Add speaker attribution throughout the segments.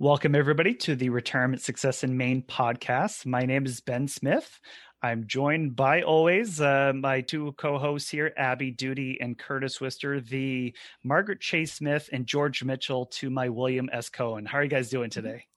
Speaker 1: Welcome, everybody, to the Retirement Success in Maine podcast. My name is Ben Smith. I'm joined by always uh, my two co-hosts here, Abby Duty and Curtis Wister, the Margaret Chase Smith and George Mitchell to my William S. Cohen. How are you guys doing today?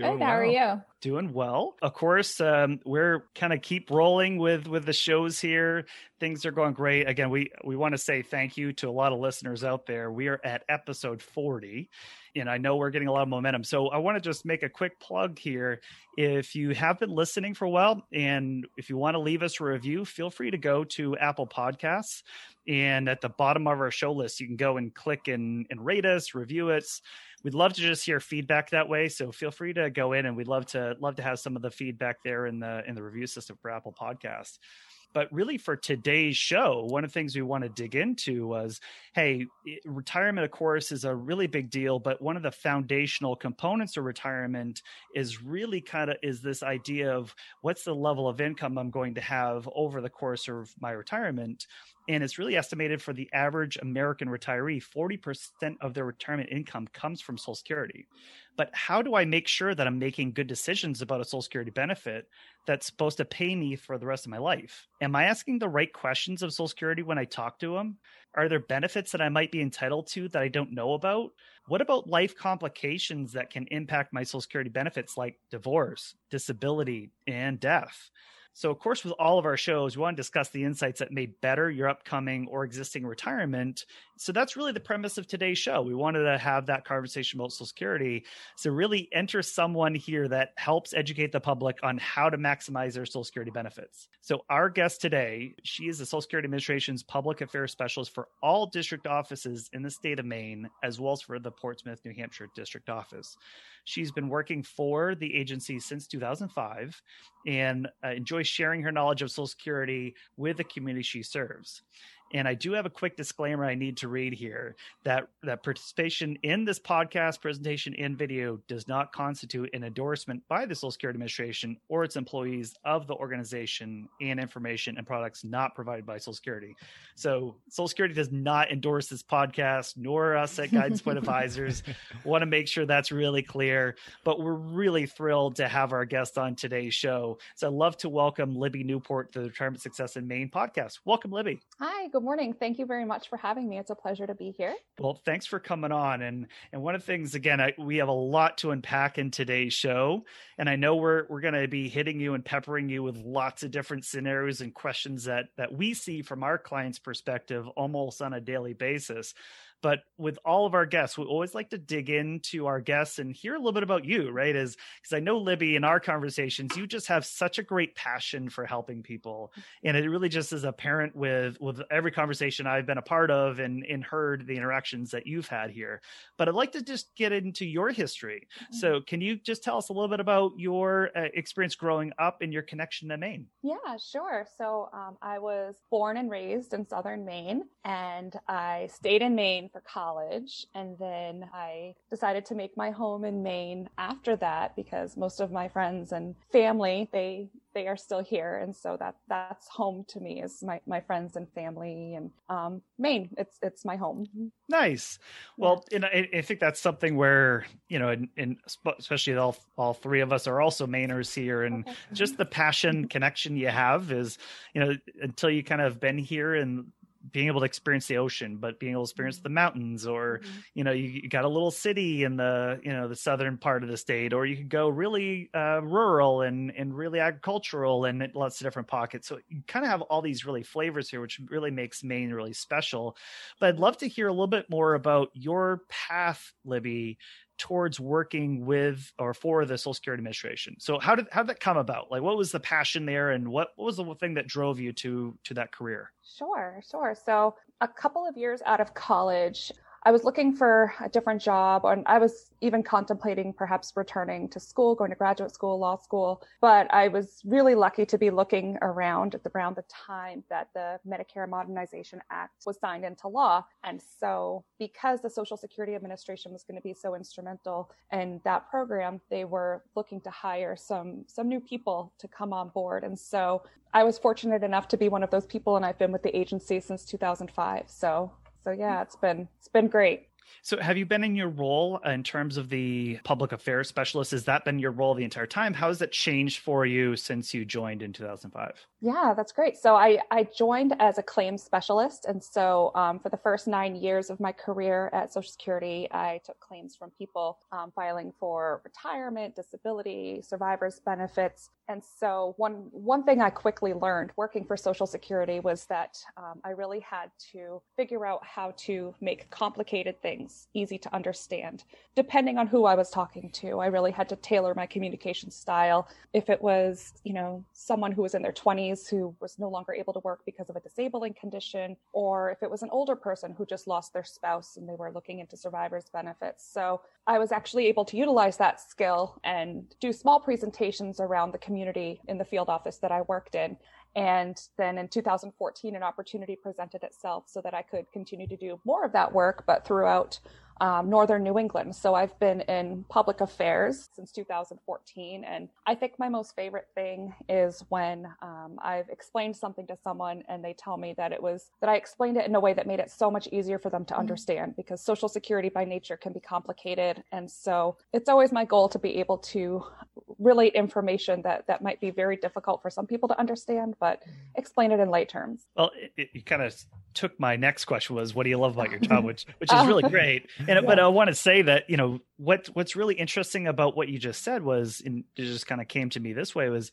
Speaker 2: Doing well. how are you?
Speaker 1: Doing well. Of course, um, we're kind of keep rolling with with the shows here. Things are going great. Again, we we want to say thank you to a lot of listeners out there. We are at episode 40 and I know we're getting a lot of momentum. So I want to just make a quick plug here. If you have been listening for a while and if you want to leave us a review, feel free to go to Apple Podcasts. And at the bottom of our show list, you can go and click and, and rate us, review us we'd love to just hear feedback that way. So feel free to go in and we'd love to love to have some of the feedback there in the in the review system for Apple Podcast. But really, for today's show, one of the things we want to dig into was hey, retirement, of course, is a really big deal, but one of the foundational components of retirement is really kind of is this idea of what's the level of income I'm going to have over the course of my retirement and it's really estimated for the average American retiree, 40% of their retirement income comes from Social Security. But how do I make sure that I'm making good decisions about a Social Security benefit that's supposed to pay me for the rest of my life? Am I asking the right questions of Social Security when I talk to them? Are there benefits that I might be entitled to that I don't know about? What about life complications that can impact my Social Security benefits like divorce, disability, and death? So, of course, with all of our shows, we want to discuss the insights that may better your upcoming or existing retirement. So, that's really the premise of today's show. We wanted to have that conversation about Social Security. So, really enter someone here that helps educate the public on how to maximize their Social Security benefits. So, our guest today, she is the Social Security Administration's public affairs specialist for all district offices in the state of Maine, as well as for the Portsmouth, New Hampshire district office. She's been working for the agency since 2005 and uh, enjoys sharing her knowledge of Social Security with the community she serves. And I do have a quick disclaimer I need to read here that that participation in this podcast presentation and video does not constitute an endorsement by the Social Security Administration or its employees of the organization and information and products not provided by Social Security. So Social Security does not endorse this podcast nor us at Guidance Point Advisors. Want to make sure that's really clear. But we're really thrilled to have our guest on today's show. So I'd love to welcome Libby Newport to the Retirement Success in Maine podcast. Welcome, Libby.
Speaker 2: Hi, good morning. Thank you very much for having me. It's a pleasure to be here.
Speaker 1: Well, thanks for coming on. And and one of the things, again, I, we have a lot to unpack in today's show, and I know we're we're going to be hitting you and peppering you with lots of different scenarios and questions that that we see from our clients' perspective almost on a daily basis. But with all of our guests, we always like to dig into our guests and hear a little bit about you, right? Is because I know Libby in our conversations, you just have such a great passion for helping people. And it really just is apparent with with every conversation I've been a part of and, and heard the interactions that you've had here. But I'd like to just get into your history. Mm-hmm. So can you just tell us a little bit about your uh, experience growing up and your connection to Maine?
Speaker 2: Yeah, sure. So um, I was born and raised in southern Maine, and I stayed in Maine for college. And then I decided to make my home in Maine after that because most of my friends and family, they, they are still here. And so that, that's home to me is my, my friends and family and, um, Maine. It's, it's my home.
Speaker 1: Nice. Well, yeah. and I, I, think that's something where, you know, and, and especially all, all three of us are also Mainers here and okay. just the passion connection you have is, you know, until you kind of been here and being able to experience the ocean but being able to experience mm-hmm. the mountains or mm-hmm. you know you, you, got a little city in the you know the southern part of the state or you could go really uh, rural and and really agricultural and lots of different pockets so you kind of have all these really flavors here which really makes maine really special but i'd love to hear a little bit more about your path libby towards working with or for the Social Security Administration. So how did how did that come about? Like what was the passion there and what, what was the thing that drove you to to that career?
Speaker 2: Sure, sure. So a couple of years out of college, I was looking for a different job, and I was even contemplating perhaps returning to school, going to graduate school, law school. But I was really lucky to be looking around at the, around the time that the Medicare Modernization Act was signed into law. And so, because the Social Security Administration was going to be so instrumental in that program, they were looking to hire some some new people to come on board. And so, I was fortunate enough to be one of those people, and I've been with the agency since 2005. So, so yeah, it's been it's been great.
Speaker 1: So, have you been in your role in terms of the public affairs specialist? Has that been your role the entire time? How has that changed for you since you joined in 2005?
Speaker 2: Yeah, that's great. So, I, I joined as a claims specialist. And so, um, for the first nine years of my career at Social Security, I took claims from people um, filing for retirement, disability, survivors benefits. And so, one, one thing I quickly learned working for Social Security was that um, I really had to figure out how to make complicated things easy to understand. Depending on who I was talking to, I really had to tailor my communication style. If it was, you know, someone who was in their 20s who was no longer able to work because of a disabling condition, or if it was an older person who just lost their spouse and they were looking into survivors benefits. So I was actually able to utilize that skill and do small presentations around the community in the field office that I worked in. And then in 2014, an opportunity presented itself so that I could continue to do more of that work, but throughout um, northern New England. So I've been in public affairs since 2014. And I think my most favorite thing is when um, I've explained something to someone and they tell me that it was that I explained it in a way that made it so much easier for them to mm-hmm. understand because Social Security by nature can be complicated. And so it's always my goal to be able to relate information that, that might be very difficult for some people to understand, but mm-hmm. explain it in light terms.
Speaker 1: Well, it, it kind of took my next question was, what do you love about your job? Which, which is really great. And, yeah. but I want to say that, you know, what, what's really interesting about what you just said was, and it just kind of came to me this way was,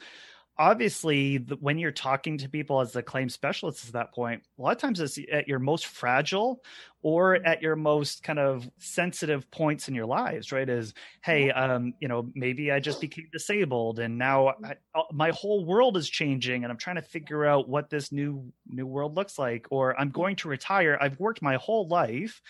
Speaker 1: obviously the, when you're talking to people as the claim specialists at that point a lot of times it's at your most fragile or at your most kind of sensitive points in your lives right is hey um you know maybe i just became disabled and now I, uh, my whole world is changing and i'm trying to figure out what this new new world looks like or i'm going to retire i've worked my whole life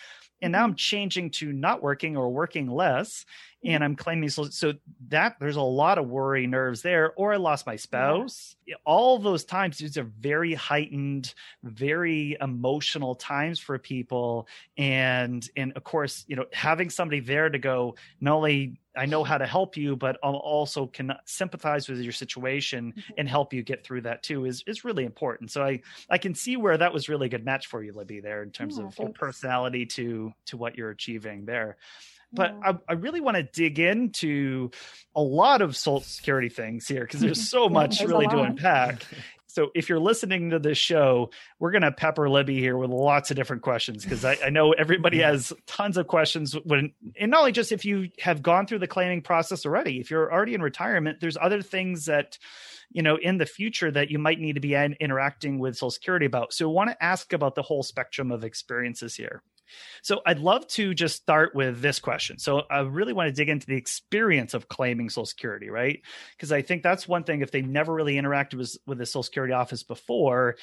Speaker 1: and now i'm mm-hmm. changing to not working or working less and I'm claiming so, so that there's a lot of worry nerves there, or I lost my spouse. Yeah. All those times, these are very heightened, very emotional times for people. And and of course, you know, having somebody there to go, not only I know how to help you, but i also can sympathize with your situation mm-hmm. and help you get through that too is is really important. So I I can see where that was really a good match for you, Libby, there in terms yeah, of thanks. your personality to to what you're achieving there. But yeah. I, I, really want to dig into a lot of social security things here because there's so much there's really to unpack. So if you're listening to this show, we're going to pepper Libby here with lots of different questions because I, I, know everybody mm-hmm. has tons of questions. When and not only just if you have gone through the claiming process already, if you're already in retirement, there's other things that you know in the future that you might need to be interacting with Social Security about. So I want to ask about the whole spectrum of experiences here. So I'd love to just start with this question. So I really want to dig into the experience of claiming Social Security, right? Because I think that's one thing if they never really interacted with, with the Social Security office before,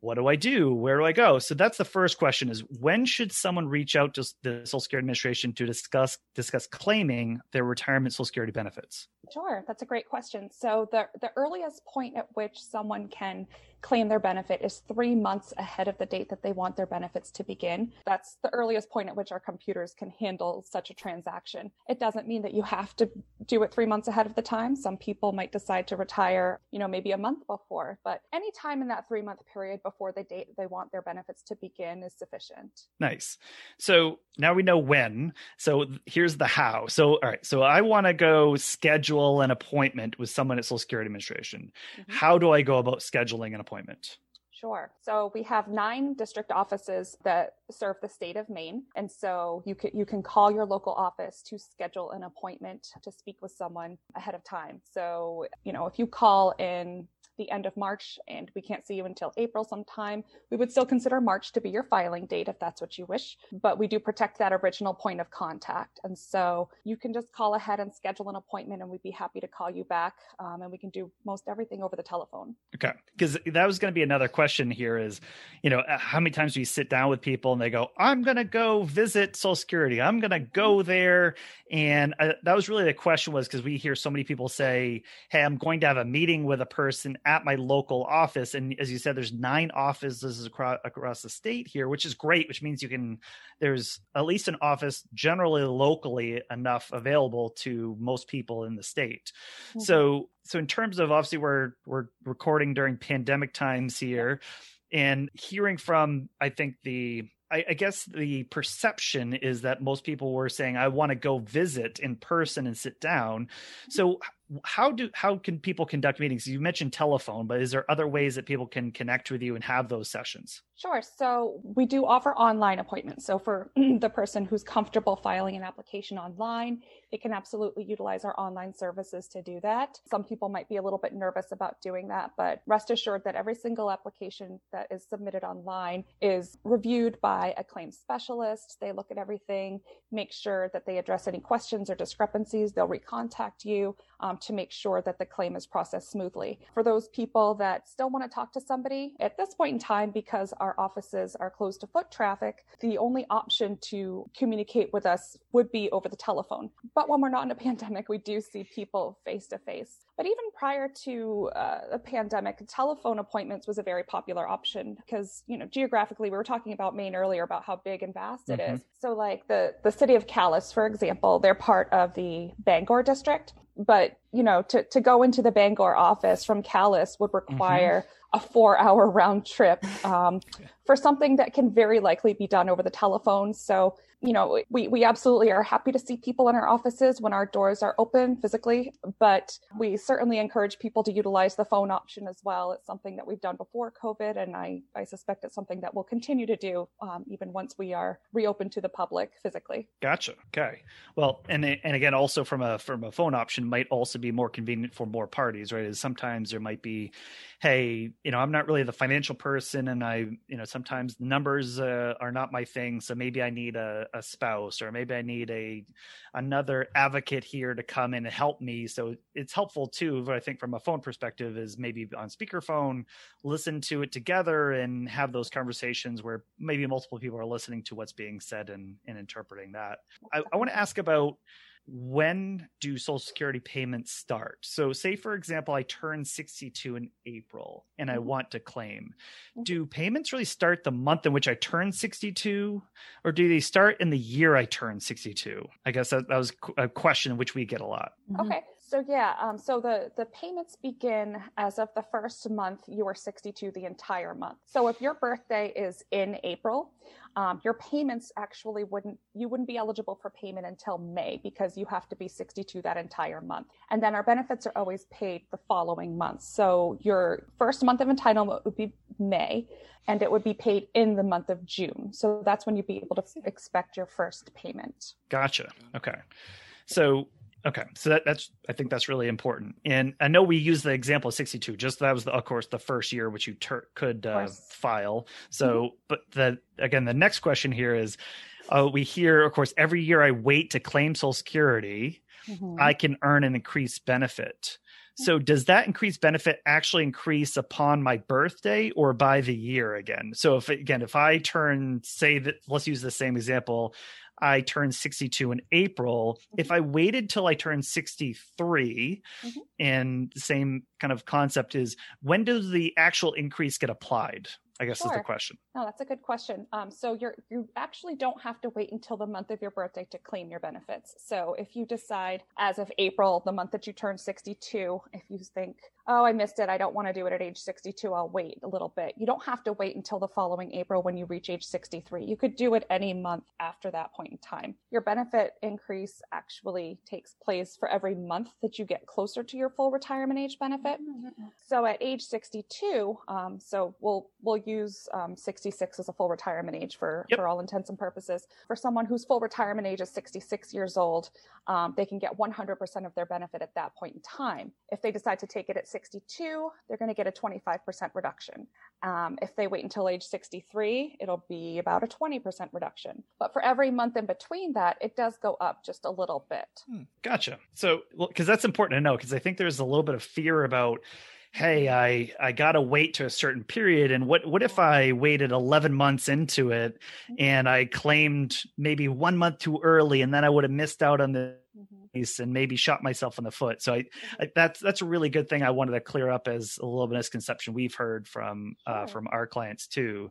Speaker 1: what do I do? Where do I go? So that's the first question is when should someone reach out to the Social Security Administration to discuss discuss claiming their retirement Social Security benefits?
Speaker 2: Sure, that's a great question. So the the earliest point at which someone can claim their benefit is three months ahead of the date that they want their benefits to begin. That's the earliest point at which our computers can handle such a transaction. It doesn't mean that you have to do it three months ahead of the time. Some people might decide to retire, you know, maybe a month before, but any time in that three month period before the date they want their benefits to begin is sufficient.
Speaker 1: Nice. So now we know when. So here's the how. So, all right. So I want to go schedule an appointment with someone at Social Security Administration. Mm-hmm. How do I go about scheduling an appointment? appointment?
Speaker 2: Sure. So we have nine district offices that serve the state of Maine. And so you can, you can call your local office to schedule an appointment to speak with someone ahead of time. So, you know, if you call in the end of March and we can't see you until April sometime, we would still consider March to be your filing date if that's what you wish. But we do protect that original point of contact. And so you can just call ahead and schedule an appointment and we'd be happy to call you back. Um, and we can do most everything over the telephone.
Speaker 1: Okay. Because that was going to be another question here is, you know, how many times do you sit down with people and they go, I'm going to go visit Social Security. I'm going to go mm-hmm. there. And I, that was really the question was because we hear so many people say, Hey, I'm going to have a meeting with a person at my local office. And as you said, there's nine offices across, across the state here, which is great, which means you can, there's at least an office generally locally enough available to most people in the state. Mm-hmm. So, so in terms of obviously we're, we're recording during pandemic times here and hearing from, I think the, I, I, guess the perception is that most people were saying, I want to go visit in person and sit down. So how do how can people conduct meetings? You mentioned telephone but is there other ways that people can connect with you and have those sessions?
Speaker 2: Sure. So we do offer online appointments. So for the person who's comfortable filing an application online they can absolutely utilize our online services to do that some people might be a little bit nervous about doing that but rest assured that every single application that is submitted online is reviewed by a claims specialist they look at everything make sure that they address any questions or discrepancies they'll recontact you um, to make sure that the claim is processed smoothly. For those people that still want to talk to somebody at this point in time, because our offices are closed to foot traffic, the only option to communicate with us would be over the telephone. But when we're not in a pandemic, we do see people face to face. But even prior to uh, the pandemic, telephone appointments was a very popular option because, you know, geographically, we were talking about Maine earlier about how big and vast mm-hmm. it is. So, like the the city of Calais, for example, they're part of the Bangor district but you know to, to go into the bangor office from calais would mm-hmm. require mm-hmm. a four hour round trip um, for something that can very likely be done over the telephone so you know, we, we absolutely are happy to see people in our offices when our doors are open physically, but we certainly encourage people to utilize the phone option as well. It's something that we've done before COVID, and I, I suspect it's something that we'll continue to do um, even once we are reopened to the public physically.
Speaker 1: Gotcha. Okay. Well, and and again, also from a from a phone option might also be more convenient for more parties, right? Is sometimes there might be, hey, you know, I'm not really the financial person, and I, you know, sometimes numbers uh, are not my thing, so maybe I need a a spouse or maybe i need a another advocate here to come in and help me. So it's helpful too but i think from a phone perspective is maybe on speakerphone listen to it together and have those conversations where maybe multiple people are listening to what's being said and, and interpreting that. I, I want to ask about when do social security payments start so say for example i turn 62 in april and i mm-hmm. want to claim mm-hmm. do payments really start the month in which i turn 62 or do they start in the year i turn 62 i guess that, that was a question which we get a lot
Speaker 2: mm-hmm. okay so yeah, um, so the the payments begin as of the first month you are 62 the entire month. So if your birthday is in April, um, your payments actually wouldn't you wouldn't be eligible for payment until May because you have to be 62 that entire month. And then our benefits are always paid the following month. So your first month of entitlement would be May, and it would be paid in the month of June. So that's when you'd be able to expect your first payment.
Speaker 1: Gotcha. Okay. So Okay, so that, that's I think that's really important, and I know we use the example of 62. Just that was the, of course the first year which you ter- could uh, file. So, mm-hmm. but the again the next question here is, uh, we hear of course every year I wait to claim Social Security, mm-hmm. I can earn an increased benefit. So does that increased benefit actually increase upon my birthday or by the year again? So if again, if I turn, say that, let's use the same example, I turned 62 in April. Mm-hmm. If I waited till I turned 63, mm-hmm. and the same kind of concept is when does the actual increase get applied? I guess sure. is the question.
Speaker 2: No, that's a good question. Um, so you're you actually don't have to wait until the month of your birthday to claim your benefits. So if you decide as of April, the month that you turn 62, if you think, oh, I missed it, I don't want to do it at age 62, I'll wait a little bit. You don't have to wait until the following April when you reach age 63. You could do it any month after that point in time. Your benefit increase actually takes place for every month that you get closer to your full retirement age benefit. Mm-hmm. So at age 62, um, so we'll we'll use um, 66 as a full retirement age for, yep. for all intents and purposes. For someone whose full retirement age is 66 years old, um, they can get 100% of their benefit at that point in time. If they decide to take it at 62, they're going to get a 25% reduction. Um, if they wait until age 63, it'll be about a 20% reduction. But for every month in between that, it does go up just a little bit.
Speaker 1: Hmm, gotcha. So, because that's important to know, because I think there's a little bit of fear about hey i i gotta wait to a certain period and what what if i waited 11 months into it mm-hmm. and i claimed maybe one month too early and then i would have missed out on the and maybe shot myself in the foot. So I, mm-hmm. I, that's that's a really good thing i wanted to clear up as a little bit misconception we've heard from uh, from our clients too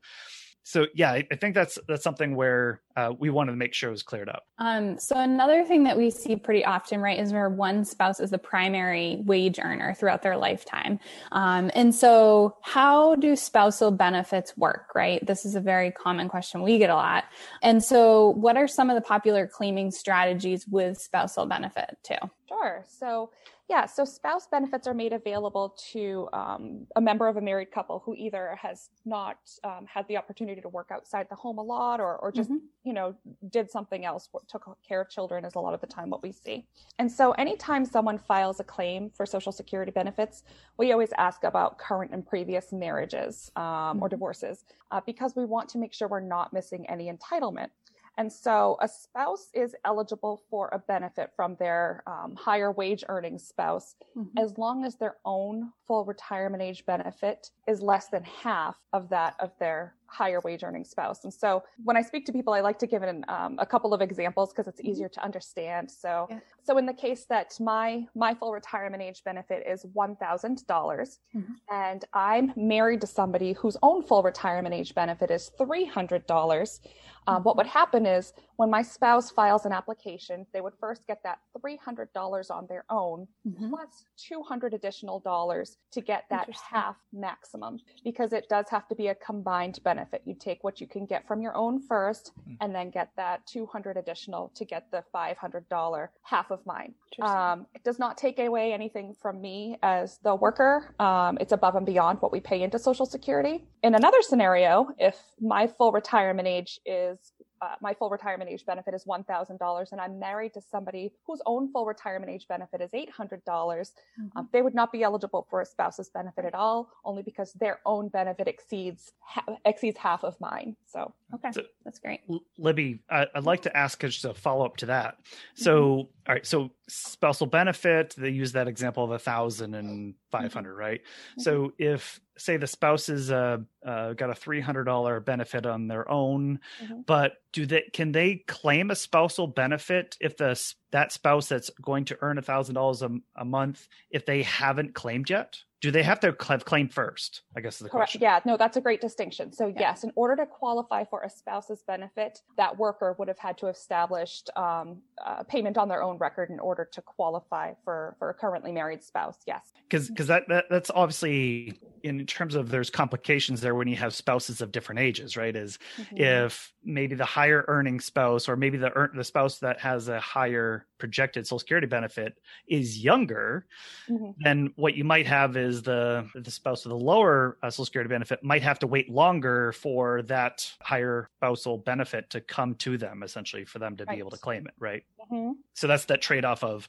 Speaker 1: so yeah, I, I, think that's that's something where uh, we wanted to make sure it was cleared up.
Speaker 3: Um, so another thing that we see pretty often, right, is where one spouse is the primary wage earner throughout their lifetime. Um, and so, how do spousal benefits work? Right, this is a very common question we get a lot. And so, what are some of the popular claiming strategies with spousal benefit too?
Speaker 2: Sure. So yeah, so spouse benefits are made available to um, a member of a married couple who either has not um, had the opportunity to work outside the home a lot or, or just, mm-hmm. you know, did something else, took care of children is a lot of the time what we see. And so anytime someone files a claim for Social Security benefits, we always ask about current and previous marriages um, mm-hmm. or divorces uh, because we want to make sure we're not missing any entitlement. And so a spouse is eligible for a benefit from their um, higher wage earning spouse mm-hmm. as long as their own full retirement age benefit is less than half of that of their higher wage earning spouse. And so when I speak to people, I like to give an, um, a couple of examples because it's mm-hmm. easier to understand. So, yeah. so in the case that my my full retirement age benefit is one thousand dollars, mm-hmm. and I'm married to somebody whose own full retirement age benefit is three hundred dollars. Um, what would happen is when my spouse files an application, they would first get that $300 on their own mm-hmm. plus 200 additional dollars to get that half maximum because it does have to be a combined benefit. You take what you can get from your own 1st mm-hmm. and then get that 200 additional to get the $500 half of mine. Um, it does not take away anything from me as the worker. Um, it's above and beyond what we pay into Social Security. In another scenario, if my full retirement age is uh, my full retirement age benefit is $1,000 and I'm married to somebody whose own full retirement age benefit is $800, mm-hmm. um, they would not be eligible for a spouse's benefit at all, only because their own benefit exceeds ha- exceeds half of mine. So,
Speaker 3: okay, so, that's great.
Speaker 1: Libby, I, would like to ask just a follow up to that. So, mm-hmm. all right, so spousal benefit, they use that example of a thousand and five hundred, mm-hmm. right? Mm-hmm. So if say the spouse is uh, uh, got a three hundred dollar benefit on their own, mm-hmm. but do they can they claim a spousal benefit if the that spouse that's going to earn a thousand dollars a month if they haven't claimed yet? do they have to have claimed first? I guess is the Correct. question.
Speaker 2: Yeah, no, that's a great distinction. So yeah. yes, in order to qualify for a spouse's benefit, that worker would have had to have established um, payment on their own record in order to qualify for for a currently married spouse. Yes,
Speaker 1: because because that, that that's obviously in terms of there's complications there when you have spouses of different ages, right? Is mm-hmm. if maybe the higher earning spouse or maybe the the spouse that has a higher projected Social Security benefit is younger, mm-hmm. then what you might have is is the the spouse with the lower uh, Social Security benefit might have to wait longer for that higher spousal benefit to come to them, essentially, for them to right. be able to claim it, right? Mm-hmm. So that's that trade off of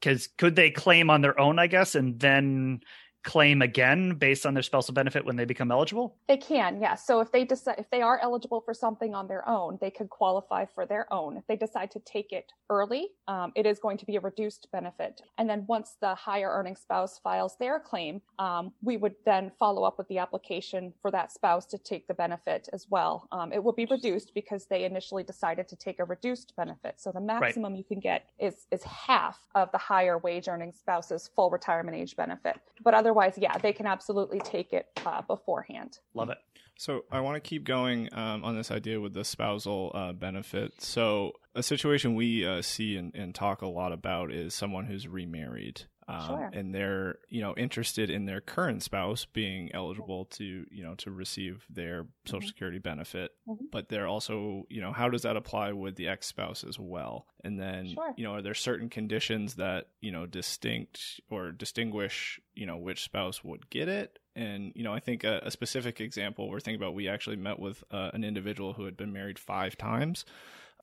Speaker 1: because could they claim on their own, I guess, and then claim again based on their spousal benefit when they become eligible?
Speaker 2: They can, yes. So if they decide if they are eligible for something on their own, they could qualify for their own. If they decide to take it early, um, it is going to be a reduced benefit. And then once the higher earning spouse files their claim, um, we would then follow up with the application for that spouse to take the benefit as well. Um, it will be reduced because they initially decided to take a reduced benefit. So the maximum right. you can get is is half of the higher wage earning spouse's full retirement age benefit. But other otherwise, yeah, they can absolutely take it uh, beforehand.
Speaker 1: Love it.
Speaker 4: So I want to keep going um, on this idea with the spousal uh, benefit. So a situation we uh, see and, and, talk a lot about is someone who's remarried. Um, sure. and they're you know interested in their current spouse being eligible to you know to receive their social mm-hmm. security benefit mm-hmm. but they're also you know how does that apply with the ex-spouse as well and then sure. you know are there certain conditions that you know distinct or distinguish you know which spouse would get it and you know i think a, a specific example we're thinking about we actually met with uh, an individual who had been married five times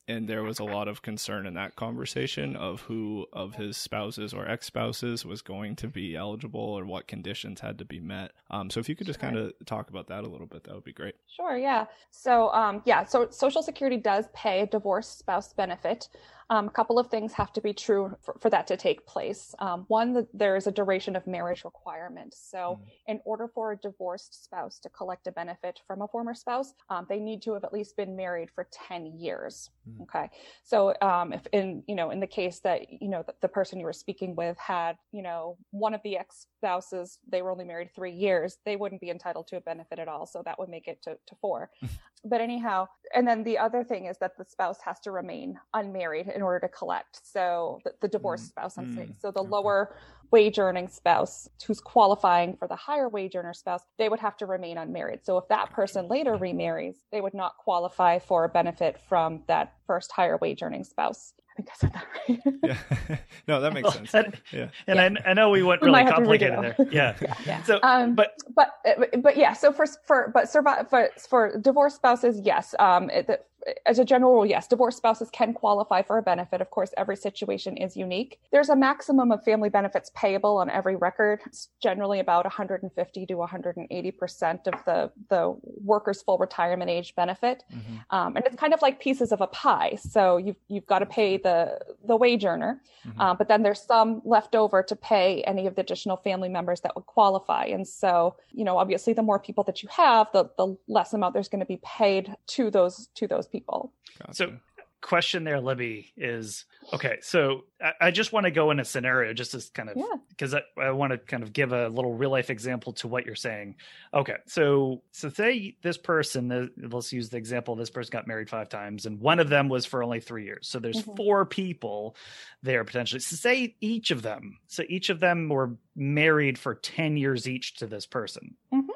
Speaker 4: and there was a lot of concern in that conversation of who of his spouses or ex-spouses was going to be eligible or what conditions had to be met. Um, so if you could just sure. kind of talk about that a little bit that would be great.
Speaker 2: Sure yeah. So um, yeah so social security does pay a divorced spouse benefit um, a couple of things have to be true for, for that to take place. Um, one, there is a duration of marriage requirement. So, mm. in order for a divorced spouse to collect a benefit from a former spouse, um, they need to have at least been married for 10 years. Mm. Okay. So, um, if in, you know, in the case that, you know, the, the person you were speaking with had, you know, one of the ex spouses, they were only married three years, they wouldn't be entitled to a benefit at all. So, that would make it to, to four. but anyhow, and then the other thing is that the spouse has to remain unmarried in order to collect. So the, the divorced mm. spouse, I'm mm. saying. So the okay. lower wage earning spouse who's qualifying for the higher wage earner spouse, they would have to remain unmarried. So if that person later remarries, they would not qualify for a benefit from that first higher wage earning spouse. I think I said that
Speaker 4: right. yeah. no, that makes sense. And,
Speaker 1: yeah. And yeah. I, I, know we went really we complicated there. Yeah. yeah.
Speaker 2: yeah. So, um, but, but, but yeah. So for, for, but survive, for, for divorced spouses, yes. Um, it, as a general rule, yes, divorced spouses can qualify for a benefit. Of course, every situation is unique. There's a maximum of family benefits payable on every record. It's generally about 150 to 180 percent of the the worker's full retirement age benefit, mm-hmm. um, and it's kind of like pieces of a pie. So you've you've got to pay the the wage earner, mm-hmm. uh, but then there's some left over to pay any of the additional family members that would qualify. And so you know, obviously, the more people that you have, the the less amount there's going to be paid to those to those people.
Speaker 1: Gotcha. So question there, Libby, is okay. So I, I just want to go in a scenario just as kind of because yeah. I, I want to kind of give a little real life example to what you're saying. Okay, so so say this person, let's use the example. This person got married five times, and one of them was for only three years. So there's mm-hmm. four people there potentially. So say each of them, so each of them were married for ten years each to this person. Mm-hmm.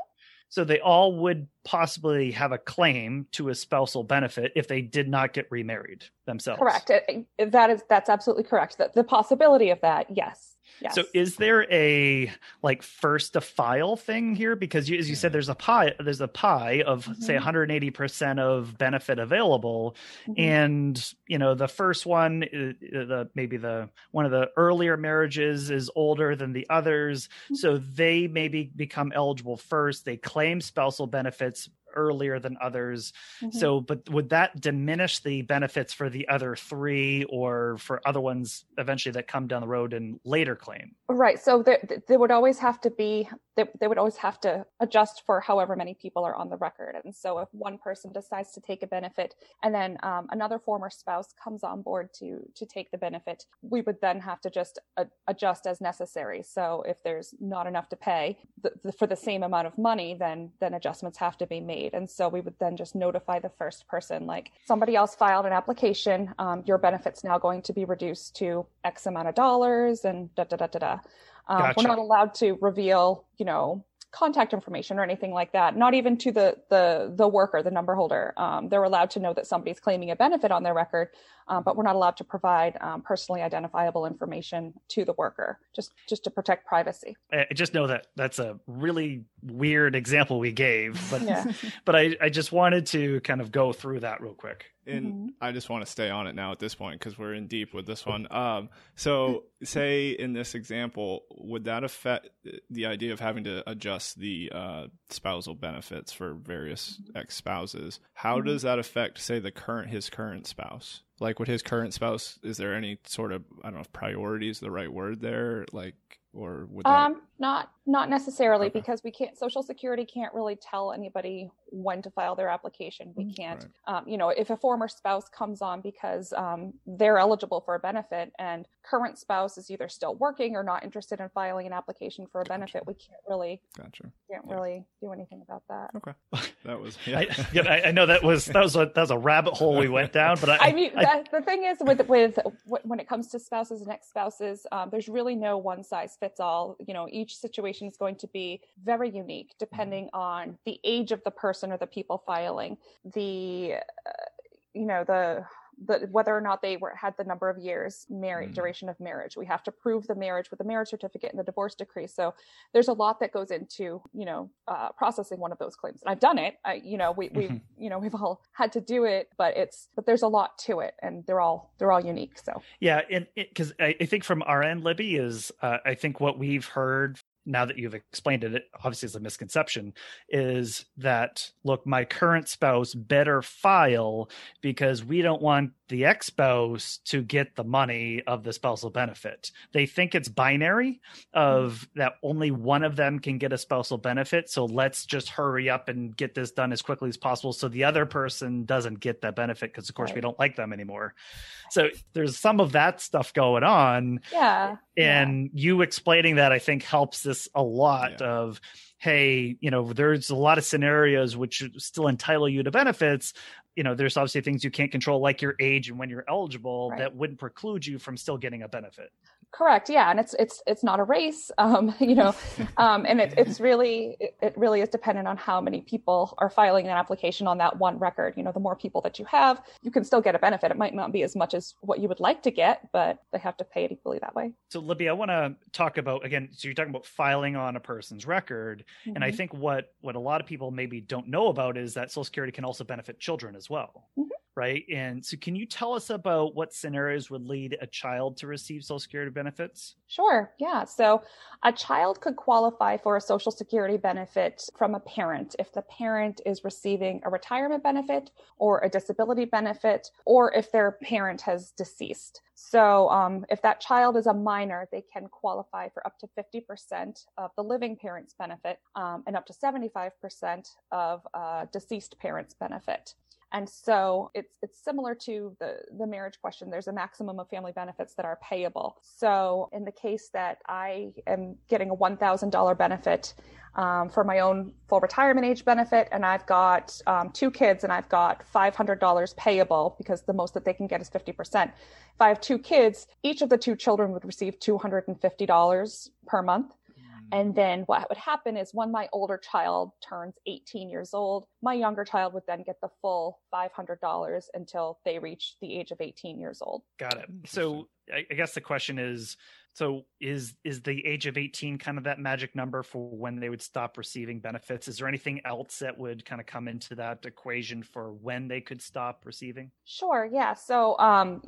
Speaker 1: So they all would possibly have a claim to a spousal benefit if they did not get remarried themselves.
Speaker 2: Correct. That is that's absolutely correct. The, the possibility of that, yes. Yes.
Speaker 1: So is there a like first to file thing here? Because you, as you said, there's a pie, there's a pie of mm-hmm. say 180% of benefit available. Mm-hmm. And, you know, the first one, the, maybe the, one of the earlier marriages is older than the others. Mm-hmm. So they maybe become eligible first. They claim spousal benefits earlier than others. Mm-hmm. So, but would that diminish the benefits for the other three or for other ones eventually that come down the road and later claim?
Speaker 2: Right. So there, there would always have to be, they, they would always have to adjust for however many people are on the record. And so if one person decides to take a benefit and then um, another former spouse comes on board to, to take the benefit, we would then have to just a- adjust as necessary. So if there's not enough to pay the, the, for the same amount of money, then, then adjustments have to be made made. And so we would then just notify the first person, like somebody else filed an application, um, your benefit's now going to be reduced to X amount of dollars and da da da da da. Um, gotcha. We're not allowed to reveal, you know, contact information or anything like that not even to the the the worker the number holder um, they're allowed to know that somebody's claiming a benefit on their record um, but we're not allowed to provide um, personally identifiable information to the worker just just to protect privacy
Speaker 1: i just know that that's a really weird example we gave but yeah. but I, I just wanted to kind of go through that real quick
Speaker 4: and mm-hmm. I just want to stay on it now at this point because we're in deep with this one. Um, so, say in this example, would that affect the idea of having to adjust the uh, spousal benefits for various ex spouses? How mm-hmm. does that affect, say, the current his current spouse? Like, with his current spouse, is there any sort of I don't know if priority is the right word there? Like, or would that...
Speaker 2: um not not necessarily okay. because we can't social security can't really tell anybody when to file their application we mm, can't right. um, you know if a former spouse comes on because um, they're eligible for a benefit and current spouse is either still working or not interested in filing an application for a gotcha. benefit we can't really
Speaker 4: gotcha
Speaker 2: can't yeah. really do anything about that
Speaker 4: okay that was yeah.
Speaker 1: I, yeah, I know that was that was a that was a rabbit hole we went down but i,
Speaker 2: I mean I, the thing is with with when it comes to spouses and ex-spouses um, there's really no one size fits all you know each situation is going to be very unique depending mm-hmm. on the age of the person or the people filing the uh, you know the the, whether or not they were had the number of years married, mm. duration of marriage. We have to prove the marriage with the marriage certificate and the divorce decree. So there's a lot that goes into you know uh, processing one of those claims. And I've done it. I, you know, we we mm-hmm. you know we've all had to do it, but it's but there's a lot to it, and they're all they're all unique. So
Speaker 1: yeah, and because I, I, think from our end, Libby is uh, I think what we've heard now that you've explained it, it obviously is a misconception, is that look, my current spouse better file because we don't want the ex spouse to get the money of the spousal benefit. They think it's binary of hmm. that only one of them can get a spousal benefit. So let's just hurry up and get this done as quickly as possible so the other person doesn't get that benefit because, of course, right. we don't like them anymore. So there's some of that stuff going on.
Speaker 2: Yeah.
Speaker 1: And yeah. you explaining that, I think, helps this a lot yeah. of hey, you know, there's a lot of scenarios which still entitle you to benefits. You know, there's obviously things you can't control, like your age and when you're eligible, right. that wouldn't preclude you from still getting a benefit.
Speaker 2: Correct. Yeah, and it's it's it's not a race, um, you know, um, and it, it's really it, really is dependent on how many people are filing an application on that one record. You know, the more people that you have, you can still get a benefit. It might not be as much as what you would like to get, but they have to pay it equally that way.
Speaker 1: So, Libby, I want to talk about again. So, you're talking about filing on a person's record, mm-hmm. and I mm-hmm. think what what a lot of people maybe don't know about is that Social Security can also benefit children as well. Mm-hmm right? And so, can you tell us about what scenarios would lead a child to receive Social Security benefits?
Speaker 2: Sure. Yeah. So, a child could qualify for a Social Security benefit from a parent if the parent is receiving a retirement benefit or a disability benefit, or if their parent has deceased. So, um, if that child is a minor, they can qualify for up to 50% of the living parent's benefit um, and up to 75% of uh, deceased parent's benefit. And so it's it's similar to the the marriage question. There's a maximum of family benefits that are payable. So in the case that I am getting a one thousand dollar benefit um, for my own full retirement age benefit, and I've got um, two kids, and I've got five hundred dollars payable because the most that they can get is fifty percent. If I have two kids, each of the two children would receive two hundred and fifty dollars per month. And then what would happen is when my older child turns 18 years old, my younger child would then get the full $500 until they reach the age of 18 years old.
Speaker 1: Got it. So I guess the question is so is is the age of 18 kind of that magic number for when they would stop receiving benefits? Is there anything else that would kind of come into that equation for when they could stop receiving?
Speaker 2: Sure, yeah. So um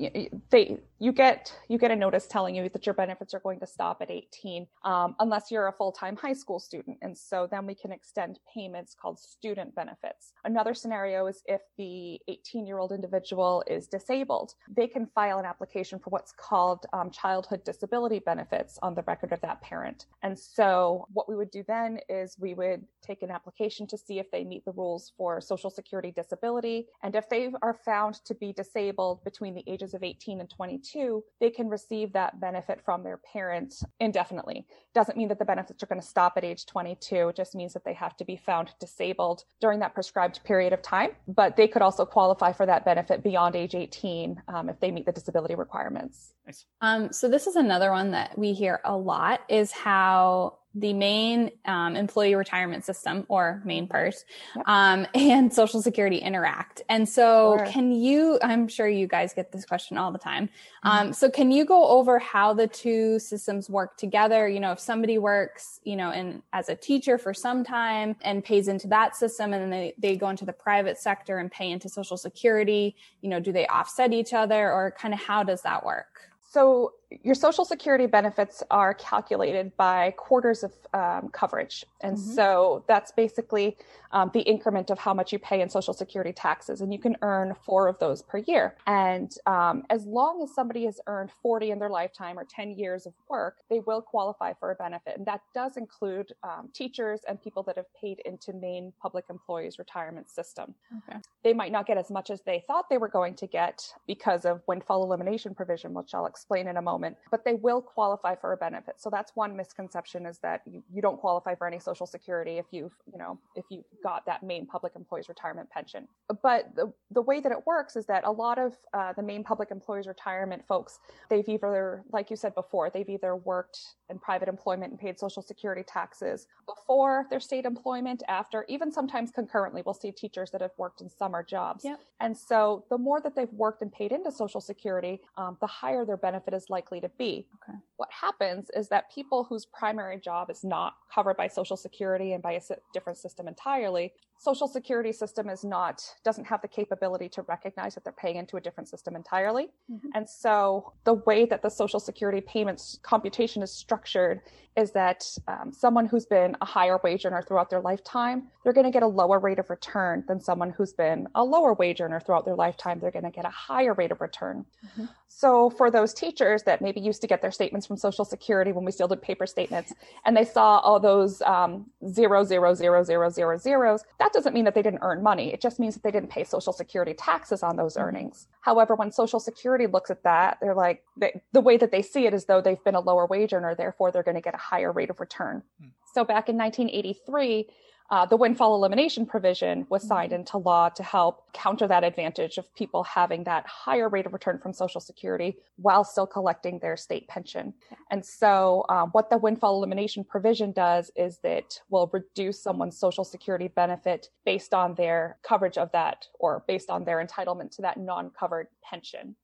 Speaker 2: they you get you get a notice telling you that your benefits are going to stop at 18 um, unless you're a full-time high school student and so then we can extend payments called student benefits. Another scenario is if the 18-year-old individual is disabled, they can file an application for what's called um, childhood disability disability benefits on the record of that parent. And so what we would do then is we would take an application to see if they meet the rules for Social Security disability. And if they are found to be disabled between the ages of 18 and 22, they can receive that benefit from their parent indefinitely. Doesn't mean that the benefits are going to stop at age 22. It just means that they have to be found disabled during that prescribed period of time. But they could also qualify for that benefit beyond age 18 um, if they meet the disability requirements.
Speaker 3: Nice. Um, so this is another one that we hear a lot is how the Maine um, employee retirement system or Maine PERS yep. um, and social security interact and so sure. can you i'm sure you guys get this question all the time mm-hmm. um, so can you go over how the two systems work together you know if somebody works you know in as a teacher for some time and pays into that system and then they, they go into the private sector and pay into social security you know do they offset each other or kind of how does that work
Speaker 2: so your social security benefits are calculated by quarters of um, coverage. And mm-hmm. so that's basically um, the increment of how much you pay in social security taxes. And you can earn four of those per year. And um, as long as somebody has earned 40 in their lifetime or 10 years of work, they will qualify for a benefit. And that does include um, teachers and people that have paid into Maine public employees retirement system. Okay. They might not get as much as they thought they were going to get because of windfall elimination provision, which I'll explain in a moment moment, but they will qualify for a benefit. So that's one misconception is that you, you don't qualify for any social security if you've, you know, if you've got that Maine public employees retirement pension. But the, the way that it works is that a lot of uh, the Maine public employees retirement folks, they've either, like you said before, they've either worked in private employment and paid social security taxes before their state employment, after, even sometimes concurrently, we'll see teachers that have worked in summer jobs.
Speaker 3: Yep.
Speaker 2: And so the more that they've worked and paid into social security, um, the higher their benefit is likely to be.
Speaker 3: Okay.
Speaker 2: What happens is that people whose primary job is not covered by social security and by a different system entirely, social security system is not doesn't have the capability to recognize that they're paying into a different system entirely mm-hmm. and so the way that the social security payments computation is structured is that um, someone who's been a higher wage earner throughout their lifetime they're going to get a lower rate of return than someone who's been a lower wage earner throughout their lifetime they're going to get a higher rate of return mm-hmm. so for those teachers that maybe used to get their statements from social security when we still did paper statements and they saw all those um, zero zero zero zero zero zeros that that doesn't mean that they didn't earn money. It just means that they didn't pay Social Security taxes on those mm-hmm. earnings. However, when Social Security looks at that, they're like, they, the way that they see it is though they've been a lower wage earner, therefore they're going to get a higher rate of return. Mm. So back in 1983, uh, the windfall elimination provision was signed mm-hmm. into law to help counter that advantage of people having that higher rate of return from Social Security while still collecting their state pension. And so, um, what the windfall elimination provision does is that will reduce someone's Social Security benefit based on their coverage of that or based on their entitlement to that non covered pension.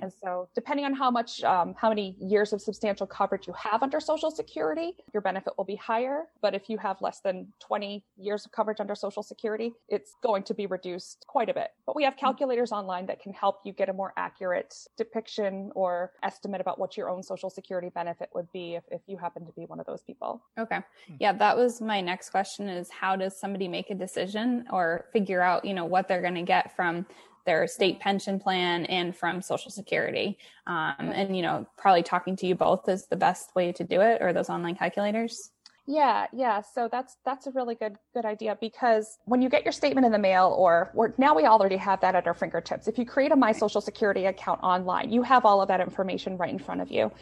Speaker 2: And so, depending on how much, um, how many years of substantial coverage you have under Social Security, your benefit will be higher. But if you have less than 20 years of coverage under Social Security, it's going to be reduced quite a bit. But we have mm. calculators online that can help you get a more accurate depiction or estimate about what your own Social Security benefit would be if, if you happen to be one of those people.
Speaker 3: Okay. Hmm. Yeah, that was my next question is how does somebody make a decision or figure out, you know, what they're going to get from their state mm. pension plan and from social security um, and you know probably talking to you both is the best way to do it or those online calculators
Speaker 2: yeah, yeah. So that's that's a really good good idea because when you get your statement in the mail, or, or now we already have that at our fingertips. If you create a My Social Security account online, you have all of that information right in front of you.